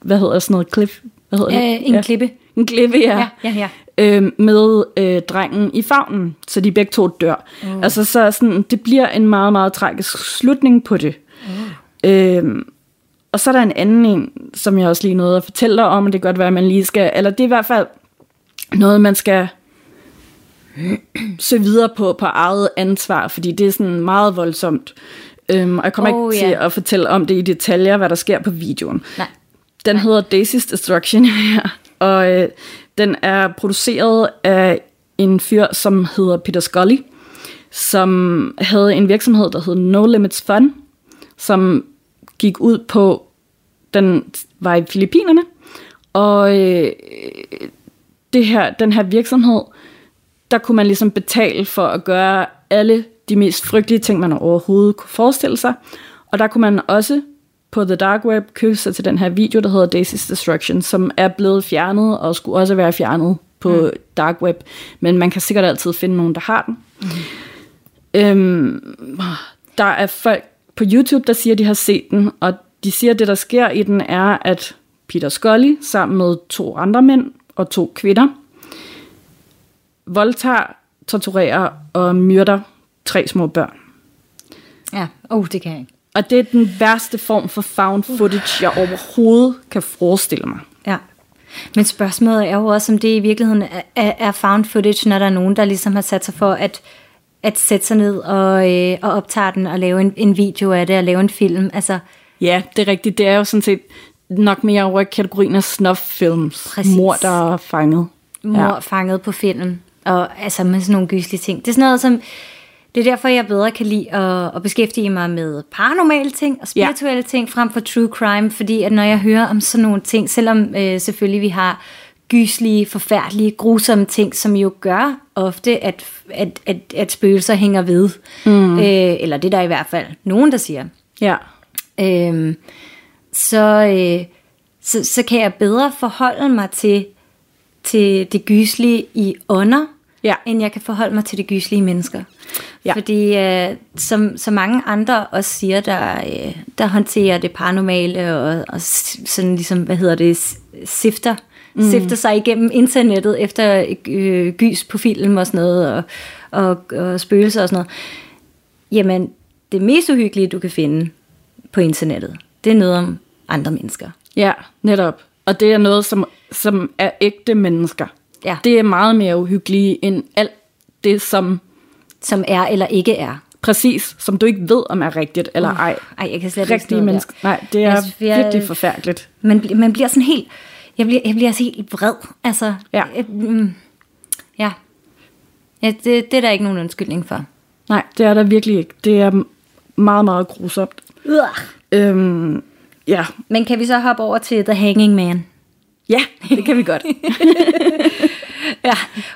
hvad hedder sådan noget, cliff? Hvad hedder det? Øh, en klippe. En klippe, ja. Ja, ja, ja. Øh, med øh, drengen i favnen, så de begge to dør. Oh. Altså, så sådan, det bliver en meget, meget tragisk slutning på det. Oh. Øh, og så er der en anden en, som jeg også lige nåede at fortælle dig om, og det kan godt være, at man lige skal, eller det er i hvert fald noget, man skal se videre på, på eget ansvar, fordi det er sådan meget voldsomt. Øhm, og jeg kommer Oh, ikke ja. til at fortælle om det i detaljer, hvad der sker på videoen. Nej. Den hedder Daisy's Destruction, ja. og øh, den er produceret af en fyr, som hedder Peter Scully, som havde en virksomhed, der hed No Limits Fun, som gik ud på, den var i Filippinerne, og øh, det her, den her virksomhed, der kunne man ligesom betale for at gøre alle de mest frygtelige ting, man overhovedet kunne forestille sig. Og der kunne man også på The Dark Web købe sig til den her video, der hedder Daisy's Destruction, som er blevet fjernet og skulle også være fjernet på mm. Dark Web. Men man kan sikkert altid finde nogen, der har den. Mm. Øhm, der er folk på YouTube, der siger, at de har set den, og de siger, at det, der sker i den, er, at Peter Scully sammen med to andre mænd og to kvinder voldtager, torturerer og myrder tre små børn. Ja, oh, det kan jeg ikke. Og det er den værste form for found footage, jeg overhovedet kan forestille mig. Ja. Men spørgsmålet er jo også, om det i virkeligheden er, er found footage, når der er nogen, der ligesom har sat sig for at, at sætte sig ned og, øh, og optage den og lave en, en video af det og lave en film. Altså, Ja, det er rigtigt. Det er jo sådan set nok mere over i kategorien af snuff-films. Mor, der er fanget. mor ja. fanget på film, og altså med sådan nogle gyslige ting. Det er sådan noget, som... Det er derfor, jeg bedre kan lide at, at beskæftige mig med paranormale ting og spirituelle ja. ting frem for true crime, fordi at når jeg hører om sådan nogle ting, selvom øh, selvfølgelig vi har gyslige, forfærdelige, grusomme ting, som jo gør ofte, at, at, at, at spøgelser hænger ved. Mm. Øh, eller det er der i hvert fald nogen, der siger. Ja. Øhm, så, øh, så, så kan jeg bedre forholde mig til, til det gyslige i ånder, Ja. end jeg kan forholde mig til det gyslige mennesker. Ja. Fordi øh, som, som mange andre også siger, der, øh, der håndterer det paranormale og, og sådan ligesom, hvad hedder det, sifter, mm. sifter sig igennem internettet efter øh, gys på film og sådan noget, og, og, og spøgelser og sådan noget. Jamen, det mest uhyggelige, du kan finde på internettet, det er noget om andre mennesker. Ja, netop. Og det er noget, som, som er ægte mennesker. Ja. Det er meget mere uhyggeligt end alt det, som Som er eller ikke er. præcis, som du ikke ved, om er rigtigt eller ej. Ej, jeg kan slet ikke Rigtige stå mennesker. der. Nej, det er Jeg- jeg- virkelig forfærdeligt. Man, man bliver sådan helt... Jeg bliver, jeg bliver altså helt vred. Altså, Ja. Jeg, mm, ja. ja det, det er der ikke nogen undskyldning for. Nej, det er der virkelig ikke. Det er meget, meget grusomt. Øhm, ja. Men kan vi så hoppe over til The Hanging Man? Ja, det kan vi godt. Ja,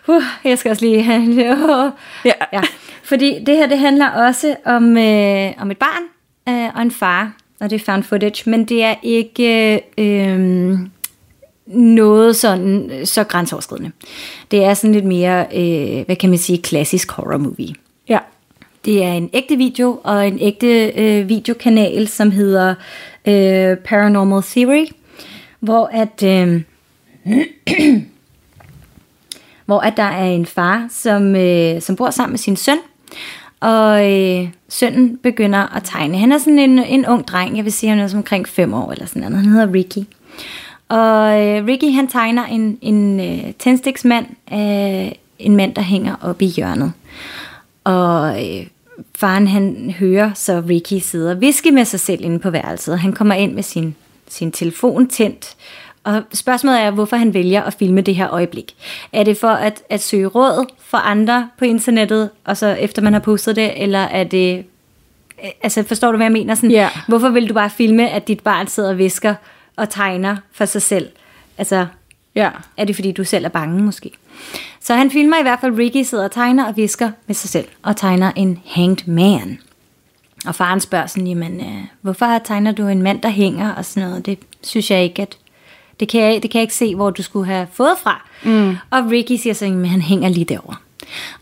uh, jeg skal også lige have... Ja. ja. Fordi det her, det handler også om, øh, om et barn øh, og en far, og det er found footage, men det er ikke øh, noget sådan øh, så grænseoverskridende. Det er sådan lidt mere, øh, hvad kan man sige, klassisk horror movie. ja. Det er en ægte video og en ægte øh, videokanal, som hedder øh, Paranormal Theory, hvor at øh, hvor at der er en far, som, øh, som bor sammen med sin søn, og øh, sønnen begynder at tegne. Han er sådan en, en ung dreng, jeg vil sige, han er omkring fem år eller sådan noget. Han hedder Ricky. Og øh, Ricky han tegner en, en øh, tændstiksmand øh, en mand, der hænger op i hjørnet. Og øh, faren han hører så Ricky sidder og viske med sig selv inde på værelset. Han kommer ind med sin, sin telefon tændt. Og spørgsmålet er, hvorfor han vælger at filme det her øjeblik. Er det for at, at søge råd for andre på internettet, og så efter man har postet det, eller er det... Altså forstår du, hvad jeg mener? Sådan, Ja. Hvorfor vil du bare filme, at dit barn sidder og visker og tegner for sig selv? Altså, Ja. er det fordi, du selv er bange måske? Så han filmer i hvert fald, Ricky sidder og tegner og visker med sig selv, og tegner en hanged man. Og faren spørger sådan, jamen, øh, hvorfor tegner du en mand, der hænger og sådan noget? Det synes jeg ikke, at... Det kan jeg, det kan jeg ikke se, hvor du skulle have fået fra. Mm. Og Ricky siger så, at han hænger lige derovre.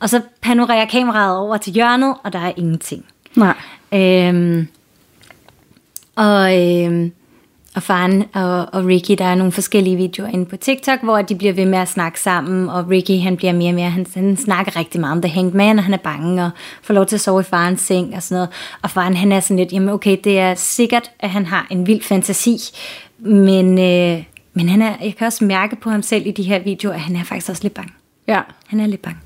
Og så panorerer kameraet over til hjørnet, og der er ingenting. Nej. Øhm, og, øhm, og faren og, og Ricky, der er nogle forskellige videoer inde på TikTok, hvor de bliver ved med at snakke sammen, og Ricky han bliver mere og mere, han, han snakker rigtig meget om The Hanged Man, og han er bange, og får lov til at sove i farens seng og sådan noget. Og faren han er sådan lidt, jamen okay, det er sikkert, at han har en vild fantasi, men, øh, men han er, jeg kan også mærke på ham selv i de her videoer, at han er faktisk også lidt bange. Ja. Han er lidt bange.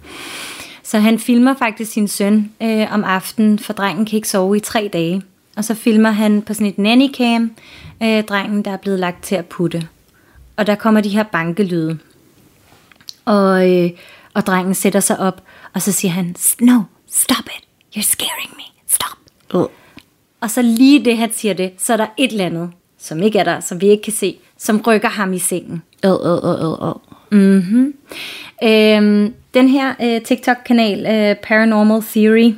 Så han filmer faktisk sin søn øh, om aftenen, for drengen kan ikke sove i tre dage. og så filmer han på sådan et nannycam, øh, drengen, der er blevet lagt til at putte. Og der kommer de her bankelyde. Og, øh, og drengen sætter sig op, og så siger han, no, stop it, you're scaring me, stop. Uh. Og så lige det, han siger det, så er der et eller andet, som ikke er der, som vi ikke kan se, som rykker ham i sengen. Ad, ad, ad, ad, ad. Mm-hmm. Øhm, den her øh, TikTok-kanal, øh, Paranormal Theory,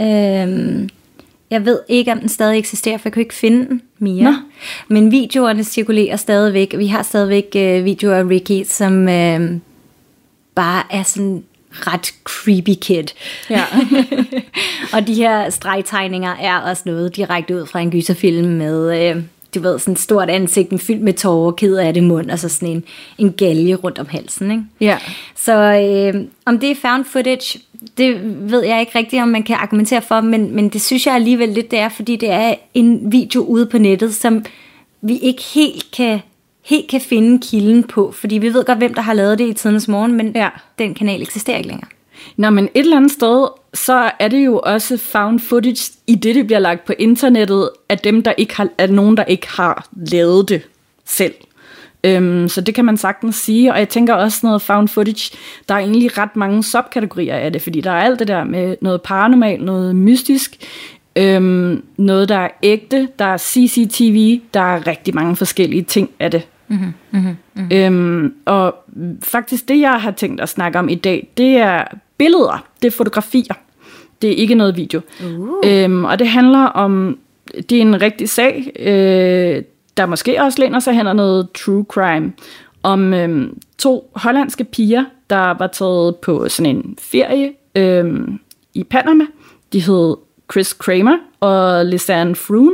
øh, jeg ved ikke, om den stadig eksisterer, for jeg kan ikke finde den mere. Nå. Men videoerne cirkulerer stadigvæk. Vi har stadigvæk øh, videoer af Ricky, som øh, bare er sådan ret creepy kid. Ja. og de her stregtegninger er også noget direkte ud fra en gyserfilm med, øh, du ved, sådan et stort ansigt, fyldt med tårer, ked af det mund, og så sådan en, en galge rundt om halsen, ikke? Ja. Så øh, om det er found footage, det ved jeg ikke rigtigt, om man kan argumentere for, men, men det synes jeg alligevel lidt, det er, fordi det er en video ude på nettet, som vi ikke helt kan, helt kan finde kilden på, fordi vi ved godt, hvem der har lavet det i tidens morgen, men Ja. den kanal eksisterer ikke længere. Nå, men et eller andet sted, så er det jo også found footage, i det, det bliver lagt på internettet, af dem, der ikke har, af nogen, der ikke har lavet det selv. Øhm, så det kan man sagtens sige, og jeg tænker også noget found footage, der er egentlig ret mange subkategorier af det, fordi der er alt det der med noget paranormalt, noget mystisk, øhm, noget der er ægte, der er CCTV, der er rigtig mange forskellige ting af det. Mm-hmm, mm-hmm. Øhm, og faktisk det, jeg har tænkt at snakke om i dag, det er billeder, det er fotografier. Det er ikke noget video. Uh. Øhm, og det handler om, det er en rigtig sag, øh, der måske også læner sig hen noget true crime, om øhm, to hollandske piger, der var taget på sådan en ferie øhm, i Panama. De hed Chris Kramer og Lisanne Froon.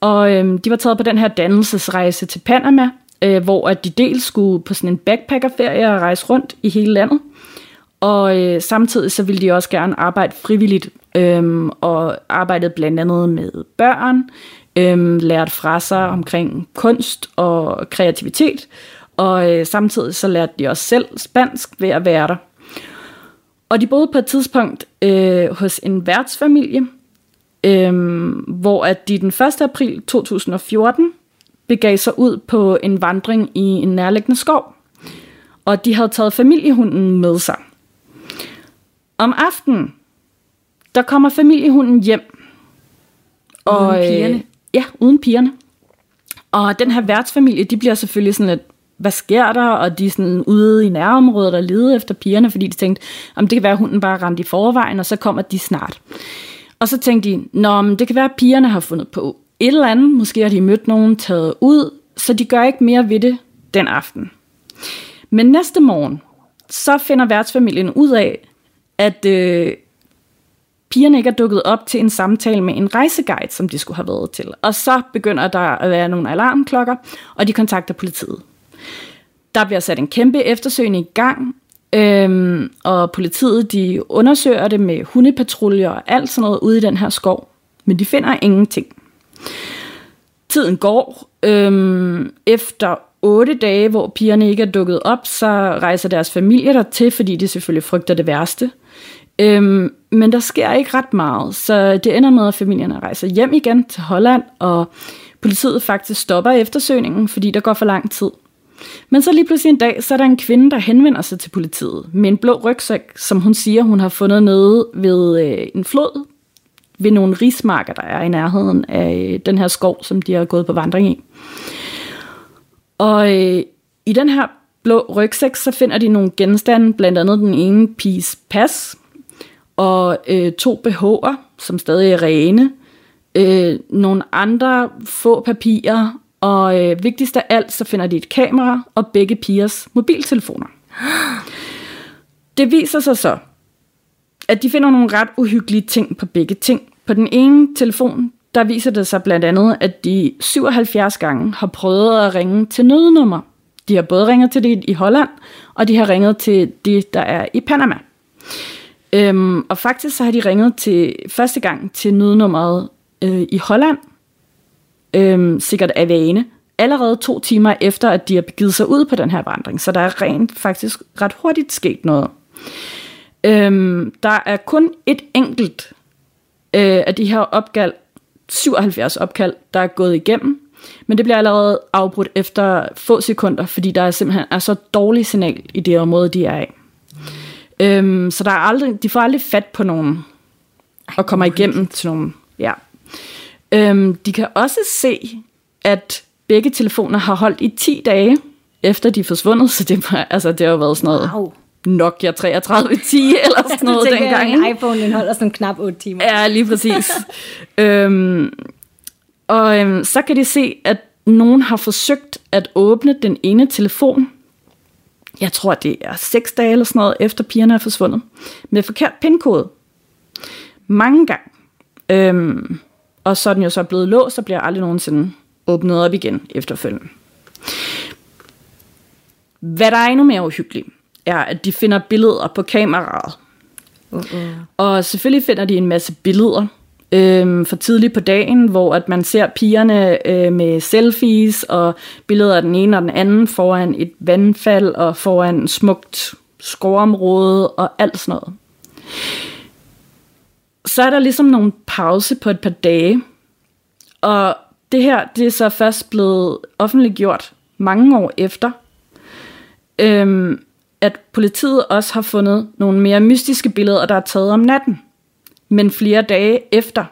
Og øhm, de var taget på den her dannelsesrejse til Panama, øh, hvor at de dels skulle på sådan en backpackerferie og rejse rundt i hele landet. Og øh, samtidig så ville de også gerne arbejde frivilligt, øhm, og arbejdede blandt andet med børn, øhm, lært fra sig omkring kunst og kreativitet, og øh, samtidig så lærte de også selv spansk ved at være der. Og de boede på et tidspunkt øh, hos en værtsfamilie, øh, hvor at de den 1. april 2014 begav sig ud på en vandring i en nærliggende skov. Og de havde taget familiehunden med sig. Om aftenen, der kommer familiehunden hjem. Uden øh, pigerne? ja, uden pigerne. Og den her værtsfamilie, de bliver selvfølgelig sådan lidt, hvad sker der? Og de er sådan ude i nærområdet og leder efter pigerne, fordi de tænkte, om det kan være, at hunden bare rent i forvejen, og så kommer de snart. Og så tænkte de, Nå, men det kan være, at pigerne har fundet på et eller andet. Måske har de mødt nogen, taget ud, så de gør ikke mere ved det den aften. Men næste morgen, så finder værtsfamilien ud af, at øh, pigerne ikke er dukket op til en samtale med en rejseguide, som de skulle have været til. Og så begynder der at være nogle alarmklokker, og de kontakter politiet. Der bliver sat en kæmpe eftersøgning i gang, øhm, og politiet de undersøger det med hundepatruljer og alt sådan noget ude i den her skov. Men de finder ingenting. Tiden går. Øhm, efter otte dage, hvor pigerne ikke er dukket op, så rejser deres familie der til, fordi de selvfølgelig frygter det værste. Øhm, men der sker ikke ret meget, så det ender med, at familierne rejser hjem igen til Holland, og politiet faktisk stopper eftersøgningen, fordi der går for lang tid. Men så lige pludselig en dag, så er der en kvinde, der henvender sig til politiet med en blå rygsæk, som hun siger, hun har fundet nede ved øh, en flod, ved nogle rismarker, der er i nærheden af øh, den her skov, som de har gået på vandring i. Og øh, i den her blå rygsæk, så finder de nogle genstande, blandt andet den ene piges pas, og øh, to BH'er, som stadig er rene, øh, nogle andre få papirer, og øh, vigtigst af alt, så finder de et kamera og begge pigers mobiltelefoner. Det viser sig så, at de finder nogle ret uhyggelige ting på begge ting. På den ene telefon, der viser det sig blandt andet, at de 77 gange har prøvet at ringe til nødnummer. De har både ringet til det i Holland, og de har ringet til det, der er i Panama. Øhm, og faktisk så har de ringet til første gang til nødnummeret øh, i Holland, øhm, sikkert af vane, allerede to timer efter, at de har begivet sig ud på den her vandring. Så der er rent faktisk ret hurtigt sket noget. Øhm, der er kun et enkelt øh, af de her opkald, 77 opkald, der er gået igennem, men det bliver allerede afbrudt efter få sekunder, fordi der er simpelthen er så dårlig signal i det område, de er i. Øhm, så der er aldrig, de får aldrig fat på nogen og kommer igennem til nogen. Ja. Øhm, de kan også se, at begge telefoner har holdt i 10 dage, efter de er forsvundet, så det, var, altså, det har jo været sådan noget Wow. Nokia 3310 eller sådan noget Jeg tænker, dengang. en ikke? iPhone den holder sådan knap 8 timer. Ja, lige præcis. øhm, og øhm, så kan de se, at nogen har forsøgt at åbne den ene telefon. Jeg tror, det er seks dage eller sådan noget, efter pigerne er forsvundet. Med forkert pindkode. Mange gange. Øhm, og så er den jo så blevet låst, og bliver aldrig nogensinde åbnet op igen efterfølgende. Hvad der er endnu mere uhyggeligt, er, at de finder billeder på kameraet. Uh-uh. Og selvfølgelig finder de en masse billeder øhm, for tidligt på dagen, hvor at man ser pigerne øh, med selfies og billeder af den ene og den anden foran et vandfald og foran et smukt skovområde og alt sådan noget. Så er der ligesom nogle pause på et par dage, og det her det er så først blevet offentliggjort mange år efter, øhm, at politiet også har fundet nogle mere mystiske billeder, der er taget om natten, men flere dage efter,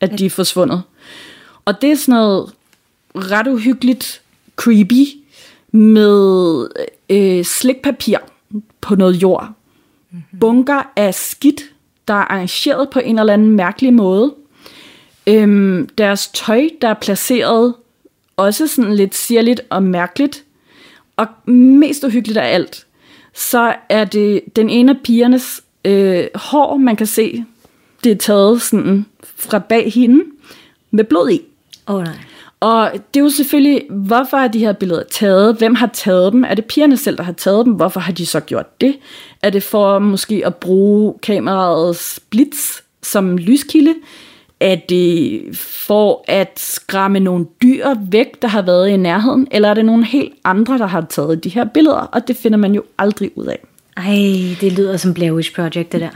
at de er forsvundet. Og det er sådan noget ret uhyggeligt creepy med øh, slikpapir på noget jord. Bunker af skidt, der er arrangeret på en eller anden mærkelig måde. Øhm, deres tøj, der er placeret også sådan lidt sirligt og mærkeligt. Og mest uhyggeligt af alt, så er det den ene af pigernes øh, hår, man kan se, det er taget sådan fra bag hende med blod i. Åh oh, nej. Og det er jo selvfølgelig, hvorfor er de her billeder taget? Hvem har taget dem? Er det pigerne selv, der har taget dem? Hvorfor har de så gjort det? Er det for måske at bruge kameraets blitz som lyskilde? Er det for at skræmme nogle dyr væk, der har været i nærheden? Eller er det nogle helt andre, der har taget de her billeder? Og det finder man jo aldrig ud af. Ej, det lyder som Blair Witch Project, det der.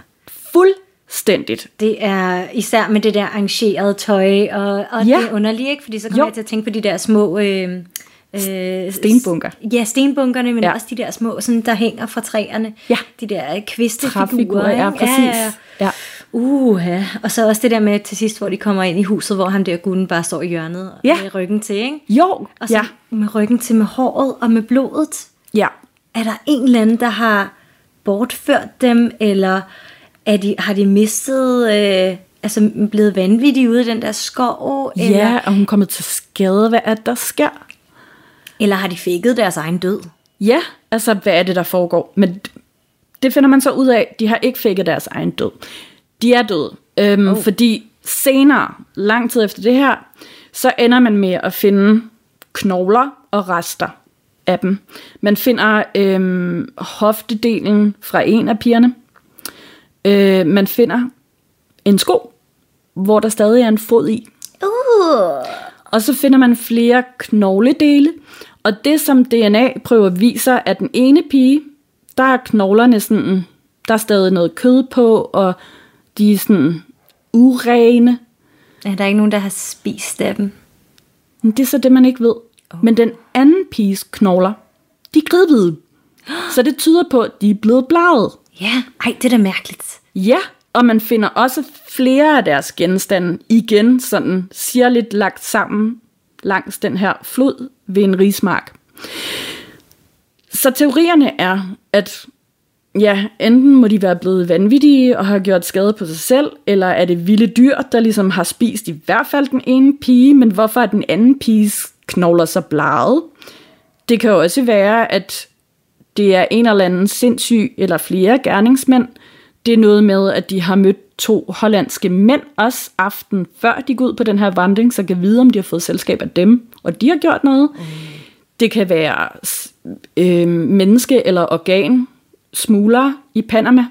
Fuldstændigt. Det er især med det der arrangerede tøj, og, og Ja. det er underligt, ikke? Fordi så kommer Jo. jeg til at tænke på de der små... Øh, øh, Stenbunker. Ja, stenbunkerne, men Ja. ja. også de der små, sådan, der hænger fra træerne. Ja. De der kvistefigurer. Træfigurer, ja, præcis. Ja. Uh, ja. Og så også det der med til sidst, hvor de kommer ind i huset, hvor ham der gutten bare står i hjørnet Ja. med ryggen til, ikke? Jo, Og så ja. med ryggen til med håret og med blodet. ja. Er der en eller anden, der har bortført dem, eller er de, har de mistet, øh, altså blevet vanvittige ude i den der skov, eller, Ja, og hun er kommet til skade. Hvad er det, der sker? eller har de fikket deres egen død? Ja, altså hvad er det, der foregår? Men det finder man så ud af, de har ikke fikket deres egen død. De er døde, øhm, oh. fordi senere, lang tid efter det her, så ender man med at finde knogler og rester af dem. Man finder øhm, hoftedelen fra en af pigerne. Øh, man finder en sko, hvor der stadig er en fod i. Uh. Og så finder man flere knogledele, og det som DNA-prøver viser, at den ene pige, der er knoglerne sådan, der er stadig noget kød på, og de er sådan urene. Er der ikke nogen, der har spist af dem? Men det er så det, man ikke ved. Men den anden piges knogler, de er kridhvide. Så det tyder på, at de er blevet blaget. Ja, ej, det er da mærkeligt. Ja, og man finder også flere af deres genstande igen sådan sirligt lagt sammen langs den her flod ved en rismark. Så teorierne er, at ja, enten må de være blevet vanvittige og har gjort skade på sig selv, eller er det vilde dyr, der ligesom har spist i hvert fald den ene pige, men hvorfor er den anden piges knogler så blaget? Det kan jo også være, at det er en eller anden sindssyg eller flere gerningsmænd. Det er noget med, at de har mødt to hollandske mænd også aften før de går ud på den her vandring, så kan vide, om de har fået selskab af dem, og de har gjort noget. Mm. Det kan være øh, menneske- eller organ smuglere i Panama.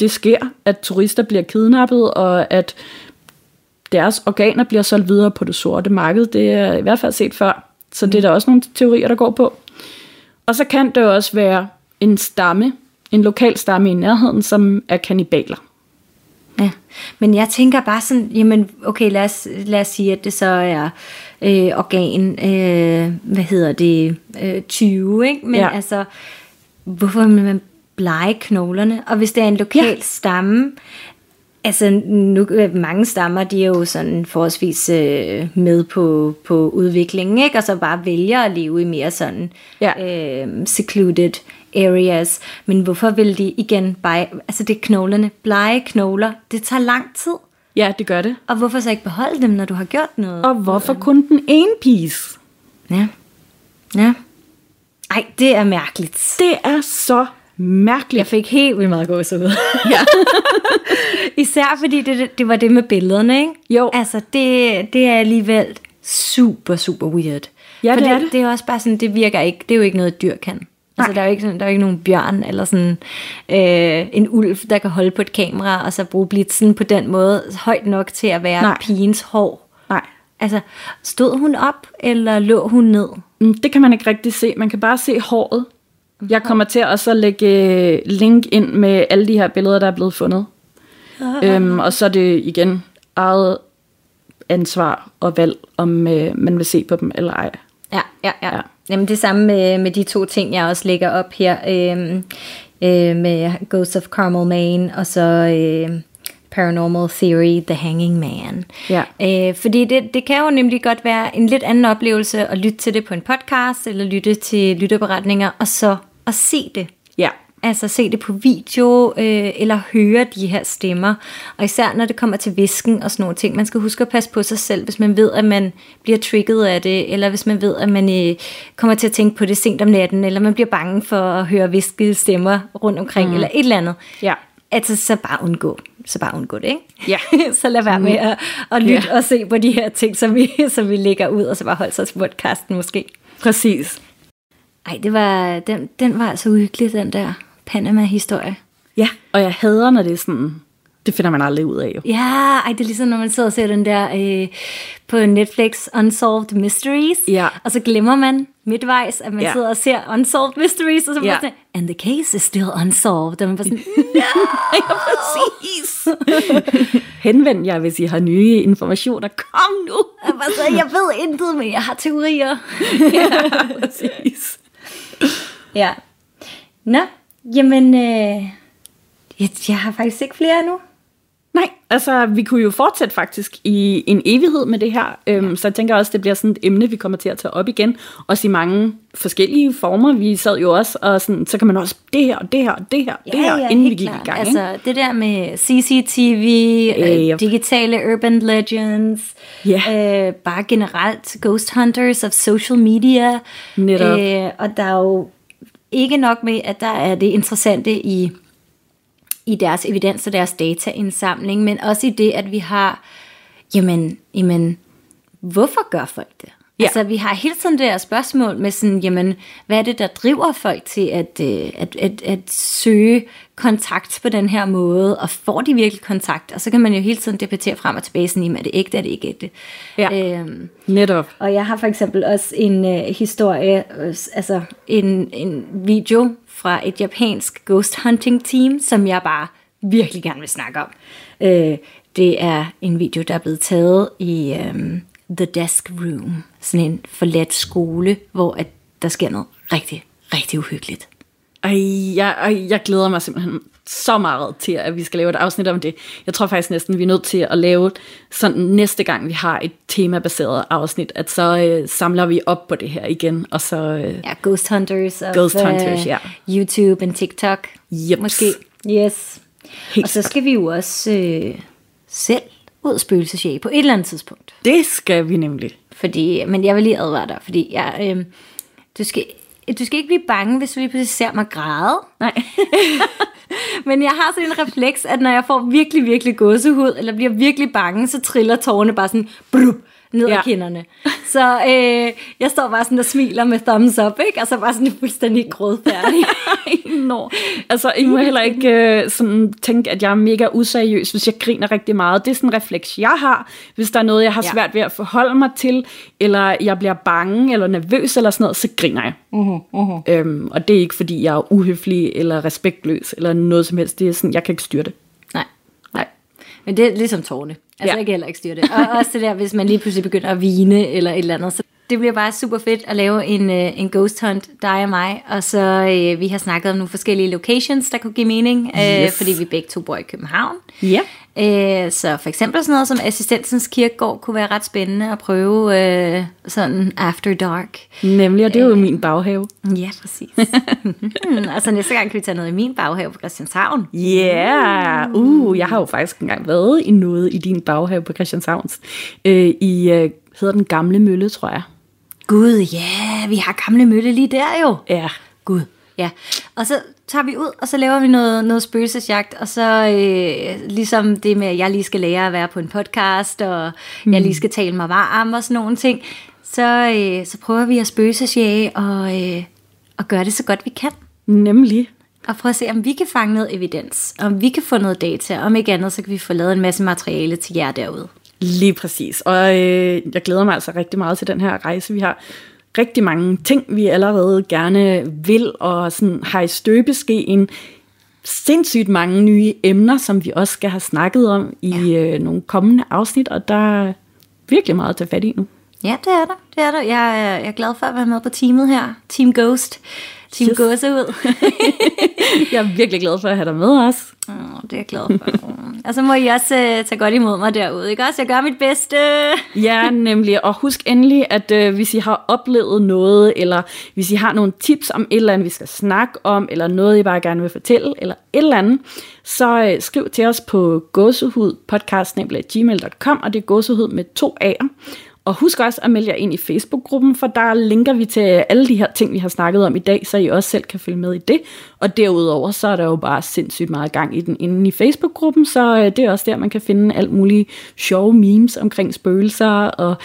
Det sker, at turister bliver kidnappet, og at deres organer bliver solgt videre på det sorte marked. Det er i hvert fald set før. Så det er der også nogle teorier, der går på. Og så kan det også være en stamme, en lokal stamme i nærheden, som er kannibaler. Ja, men jeg tænker bare sådan, jamen okay, lad os, lad os sige, at det så er øh, organ, øh, hvad hedder det, øh, 20, ikke? Men Ja. altså, hvorfor vil man blege knoglerne? Og hvis det er en lokal ja. stamme, altså nu, øh, mange stammer, de er jo sådan forholdsvis øh, med på, på udviklingen, ikke? Og så bare vælger at leve i mere sådan Ja. øh, secluded areas. Men hvorfor vil de igen bare, altså det er knoglerne, blege knogler, det tager lang tid. Ja, det gør det. Og hvorfor så ikke beholde dem, når du har gjort noget? Og hvorfor kun den ene piece? Ja. Ja. Ej, det er mærkeligt. Det er så mærkeligt. Jeg fik helt vildt meget gåsehud. Ja. Især fordi det, det, var det med billederne, ikke? Jo. Altså, det, det er alligevel super, super weird. Ja, For det er det, det. er også bare sådan, det virker ikke, det er jo ikke noget, et dyr kan. Altså, Nej. der er jo ikke, sådan, der er jo ikke nogen bjørn, eller sådan øh, en ulv, der kan holde på et kamera, og så bruge blitzen på den måde, højt nok til at være Nej. Nej. pigens hår. Nej. Altså, stod hun op, eller lå hun ned? Mm, Det kan man ikke rigtig se. Man kan bare se håret. Jeg kommer til også at lægge øh, link ind med alle de her billeder, der er blevet fundet. Øhm, og så er det igen eget ansvar og valg, om øh, man vil se på dem eller ej. Ja, ja, ja. Ja. ja. Jamen det samme med, med de to ting, jeg også lægger op her. Øhm, øh, med Ghost of Carmel Maine, og så øh, Paranormal Theory, The Hanging Man. Ja. Øh, fordi det, det kan jo nemlig godt være en lidt anden oplevelse at lytte til det på en podcast, eller lytte til lytterberetninger, og så at se det. Ja. Altså se det på video, øh, eller høre de her stemmer. Og især når det kommer til visken og sådan nogle ting. Man skal huske at passe på sig selv, hvis man ved, at man bliver trigget af det, eller hvis man ved, at man øh, kommer til at tænke på det sent om natten, eller man bliver bange for at høre viskede stemmer rundt omkring, mm. eller et eller andet. Ja. Altså, så bare undgå. Så bare undgå det, ikke? Ja. så lad være med at, at lytte Ja. og se på de her ting, som vi, som vi lægger ud, og så bare holde sig til podcasten måske. Præcis. Ej, det var, den, den var altså uhyggelig, den der Panama-historie. Ja. Og jeg hader, når det er sådan... Det finder man aldrig ud af, jo. Ja, ej, det er ligesom, når man sidder og ser den der øh, på Netflix Unsolved Mysteries, Ja. og så glemmer man midtvejs, at man Ja. ja. sidder og ser Unsolved Mysteries, og så Ja. ja. sådan, and the case is still unsolved, og man bare sådan, Præcis. Henvend jer, hvis I har nye informationer. Kom nu. jeg, bare sådan, jeg ved intet, men jeg har teorier. Præcis ja. Nå, jamen, øh, jeg, jeg har faktisk ikke flere nu. Nej, altså vi kunne jo fortsætte faktisk i en evighed med det her, øhm, så jeg tænker også, det bliver sådan et emne, vi kommer til at tage op igen, også i mange forskellige former. Vi sad jo også, og sådan, så kan man også det her, og det her, og det her, det her, inden vi gik klart. i gang. ikke? Altså, det der med CCTV, Øh, øh, yep. digitale urban legends, Ja. øh, bare generelt ghost hunters of social media. Netop. Øh, og der er jo ikke nok med, at der er det interessante i, i deres evidens og deres dataindsamling, men også i det, at vi har, jamen, jamen hvorfor gør folk det? Ja. Altså, vi har hele tiden det her spørgsmål med sådan, jamen, hvad er det, der driver folk til at, øh, at, at, at søge kontakt på den her måde, og får de virkelig kontakt? Og så kan man jo hele tiden debattere frem og tilbage, sådan, jamen, er det ægte, er det ikke ægte? Ja. Øhm, Netop. og jeg har for eksempel også en øh, historie, øh, altså en, en video fra et japansk ghost hunting team, som jeg bare virkelig gerne vil snakke om. Øh, det er en video, der er blevet taget i øh, The Desk Room, sådan en forladt skole, hvor at der sker noget rigtig, rigtig uhyggeligt. Ej, jeg, ej, jeg glæder mig simpelthen så meget til, at vi skal lave et afsnit om det. Jeg tror faktisk næsten, vi er nødt til at lave sådan næste gang, vi har et temabaseret afsnit, at så øh, samler vi op på det her igen, og så... Øh, Ja, Ghost Hunters of Ghost øh, Hunters, ja. YouTube og TikTok. Jeps. Måske. Yes. Helt og så skal vi jo også øh, selv ud og spøgelsesjage på et eller andet tidspunkt. det skal vi nemlig. Fordi, men jeg vil lige advare dig, fordi jeg, øh, du, skal, du skal ikke blive bange, hvis du lige pludselig ser mig græde. Nej. Men jeg har sådan en refleks, at når jeg får virkelig, virkelig gåsehud, eller bliver virkelig bange, så triller tårerne bare sådan brup, ned Ja. kinderne. Så øh, jeg står bare sådan og smiler med thumbs up, ikke? Og så bare sådan fuldstændig grådfærdig. Nå. Altså, I må heller ikke øh, sådan tænke, at jeg er mega useriøs, hvis jeg griner rigtig meget. Det er sådan en refleks, jeg har. Hvis der er noget, jeg har Ja. svært ved at forholde mig til, eller jeg bliver bange, eller nervøs, eller sådan noget, så griner jeg. Uh-huh, uh-huh. Øhm, og det er ikke, fordi jeg er uhøflig, eller respektløs, eller noget som helst. Det er sådan, jeg kan ikke styre det. Men det er ligesom tårne. Altså, Ja. ja. jeg kan heller ikke styre det. Og også det der, hvis man lige pludselig begynder at vine eller et eller andet. Så det bliver bare super fedt at lave en, øh, en ghost hunt, dig og mig. Og så øh, vi har snakket om nogle forskellige locations, der kunne give mening. Øh, Yes. fordi vi begge to bor i København. Ja. Øh, så for eksempel sådan noget som Assistensens Kirkegård kunne være ret spændende at prøve øh, sådan after dark. Nemlig, og det er jo min baghave. Ja, præcis. og så næste gang kan vi tage noget i min baghave på Christianshavn. Ja, yeah. uh, jeg har jo faktisk engang været i noget i din baghave på Christianshavns. Øh, I, øh, hedder den gamle mølle, tror jeg. Gud, ja, vi har gamle mølle lige der jo. Ja. Gud. Ja, og så tager vi ud, og så laver vi noget, noget spøgelsesjagt, og så øh, ligesom det med, at jeg lige skal lære at være på en podcast, og mm. jeg lige skal tale mig varm og sådan nogle ting, så, øh, så prøver vi at spøgelsesjage og, øh, og gøre det så godt vi kan. Nemlig. Og prøve at se, om vi kan fange noget evidens, om vi kan få noget data, om ikke andet, så kan vi få lavet en masse materiale til jer derude. Lige præcis. Og øh, jeg glæder mig altså rigtig meget til den her rejse. Vi har rigtig mange ting, vi allerede gerne vil, og sådan har i støbeskeen sindssygt mange nye emner, som vi også skal have snakket om i ja. øh, nogle kommende afsnit, og der er virkelig meget at tage fat i nu. Ja, det er der. Det er der. Jeg, er- jeg er glad for at være med på teamet her. Team Ghost. Team Yes. yes. Gåsehud. Jeg er virkelig glad for at have dig med os. Åh, det er jeg glad for. og så må I også uh, tage godt imod mig derude, ikke også? Jeg gør mit bedste. Ja, nemlig. Og husk endelig, at øh, hvis I har oplevet noget, eller hvis I har nogle tips om et eller andet, vi skal snakke om, eller noget, I bare gerne vil fortælle, eller et eller andet, så øh, skriv til os på gåsehudpodcast.gmail.com, og det er gåsehud med to A'er. Og husk også at melde jer ind i Facebook-gruppen, for der linker vi til alle de her ting, vi har snakket om i dag, så I også selv kan følge med i det. Og derudover, så er der jo bare sindssygt meget gang i den inde i Facebook-gruppen, så øh, det er også der, man kan finde alt mulige sjove memes omkring spøgelser og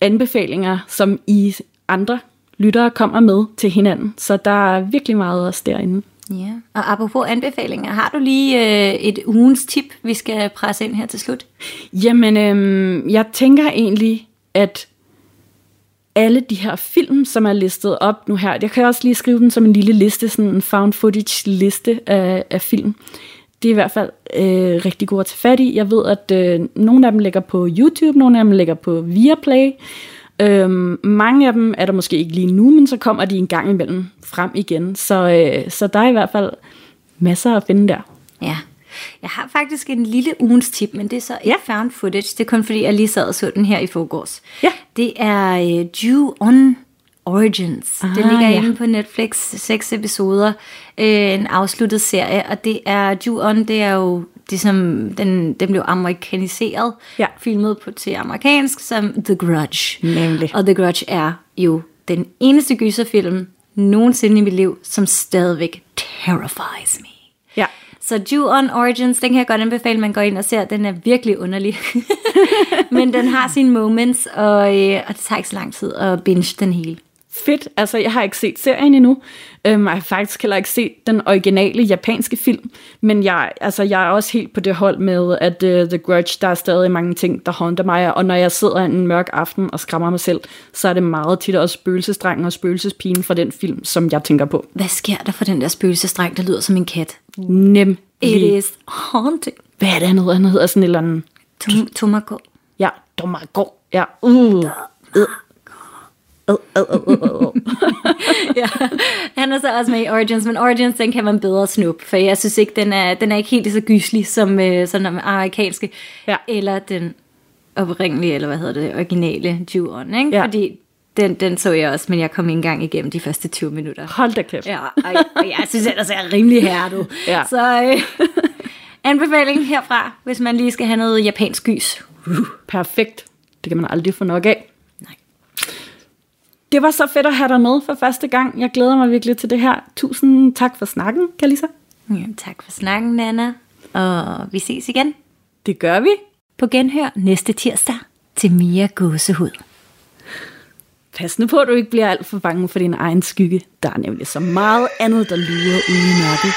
anbefalinger, som I andre lyttere kommer med til hinanden. Så der er virkelig meget også derinde. Ja. Og apropos anbefalinger, har du lige øh, et ugens tip, vi skal presse ind her til slut? Jamen, øh, jeg tænker egentlig, at alle de her film, som er listet op nu her, jeg kan også lige skrive den som en lille liste, sådan en found footage liste af, af film. Det er i hvert fald øh, rigtig gode at tage fat i. Jeg ved, at øh, nogle af dem ligger på YouTube, nogle af dem ligger på Viaplay. Øhm, mange af dem er der måske ikke lige nu, men så kommer de en gang imellem frem igen. Så, øh, så der er i hvert fald masser at finde der. Ja. Jeg har faktisk en lille ugens tip, men det er så ikke found footage. Det er kun fordi, jeg lige sad og så den her i forgårs. Ja. Det er uh, Jew on Origins. Ah, det ligger ja. inde på Netflix, seks episoder, øh, en afsluttet serie, og det er Jew on, det er jo det som, den, den blev amerikaniseret, Ja. filmet på til amerikansk som The Grudge. Nemlig. Og The Grudge er jo den eneste gyserfilm nogensinde i mit liv, som stadigvæk terrifies me. Ja. Så Jew on Origins, den kan jeg godt anbefale, man går ind og ser. Den er virkelig underlig. Men den har sine moments, og, øh, og det tager ikke så lang tid at binge den hele. Fedt. Altså, jeg har ikke set serien endnu. Øhm, jeg har faktisk heller ikke set den originale japanske film. Men jeg, altså, jeg er også helt på det hold med, at uh, The Grudge, der er stadig mange ting, der håndter mig. Og når jeg sidder en mørk aften og skræmmer mig selv, så er det meget tit også spøgelsesdrengen og spøgelsespigen fra den film, som jeg tænker på. Hvad sker der for den der spøgelsestreng, der lyder som en kat? Nem. It is haunting. Hvad er det andet? Han hedder sådan et eller andet... Tom- Tomako. Ja, Domago. Ja, uh. Øh. Øh, øh, øh, øh, øh. ja. Han er så også med i Origins, men Origins, den kan man bedre snuppe, for jeg synes ikke, den er, den er ikke helt så gyselig som øh, sådan den amerikanske, Ja. eller den oprindelige, eller hvad hedder det, originale Ju-On, ikke? Ja. Fordi den, den så jeg også, men jeg kom ikke engang igennem de første 20 minutter. Hold da kæft. Ja, og, og jeg synes ellers, jeg er rimelig her, du. Ja. Så øh, anbefaling herfra, hvis man lige skal have noget japansk gys. Perfekt. Det kan man aldrig få nok af. Det var så fedt at have dig med for første gang. Jeg glæder mig virkelig til det her. Tusind tak for snakken, Kalisa. Ja, tak for snakken, Nana. Og vi ses igen Det gør vi. på genhør næste tirsdag til Mia Gåsehud. Pas nu på, at du ikke bliver alt for bange for din egen skygge. Der er nemlig så meget andet, der lurer ude i mørket.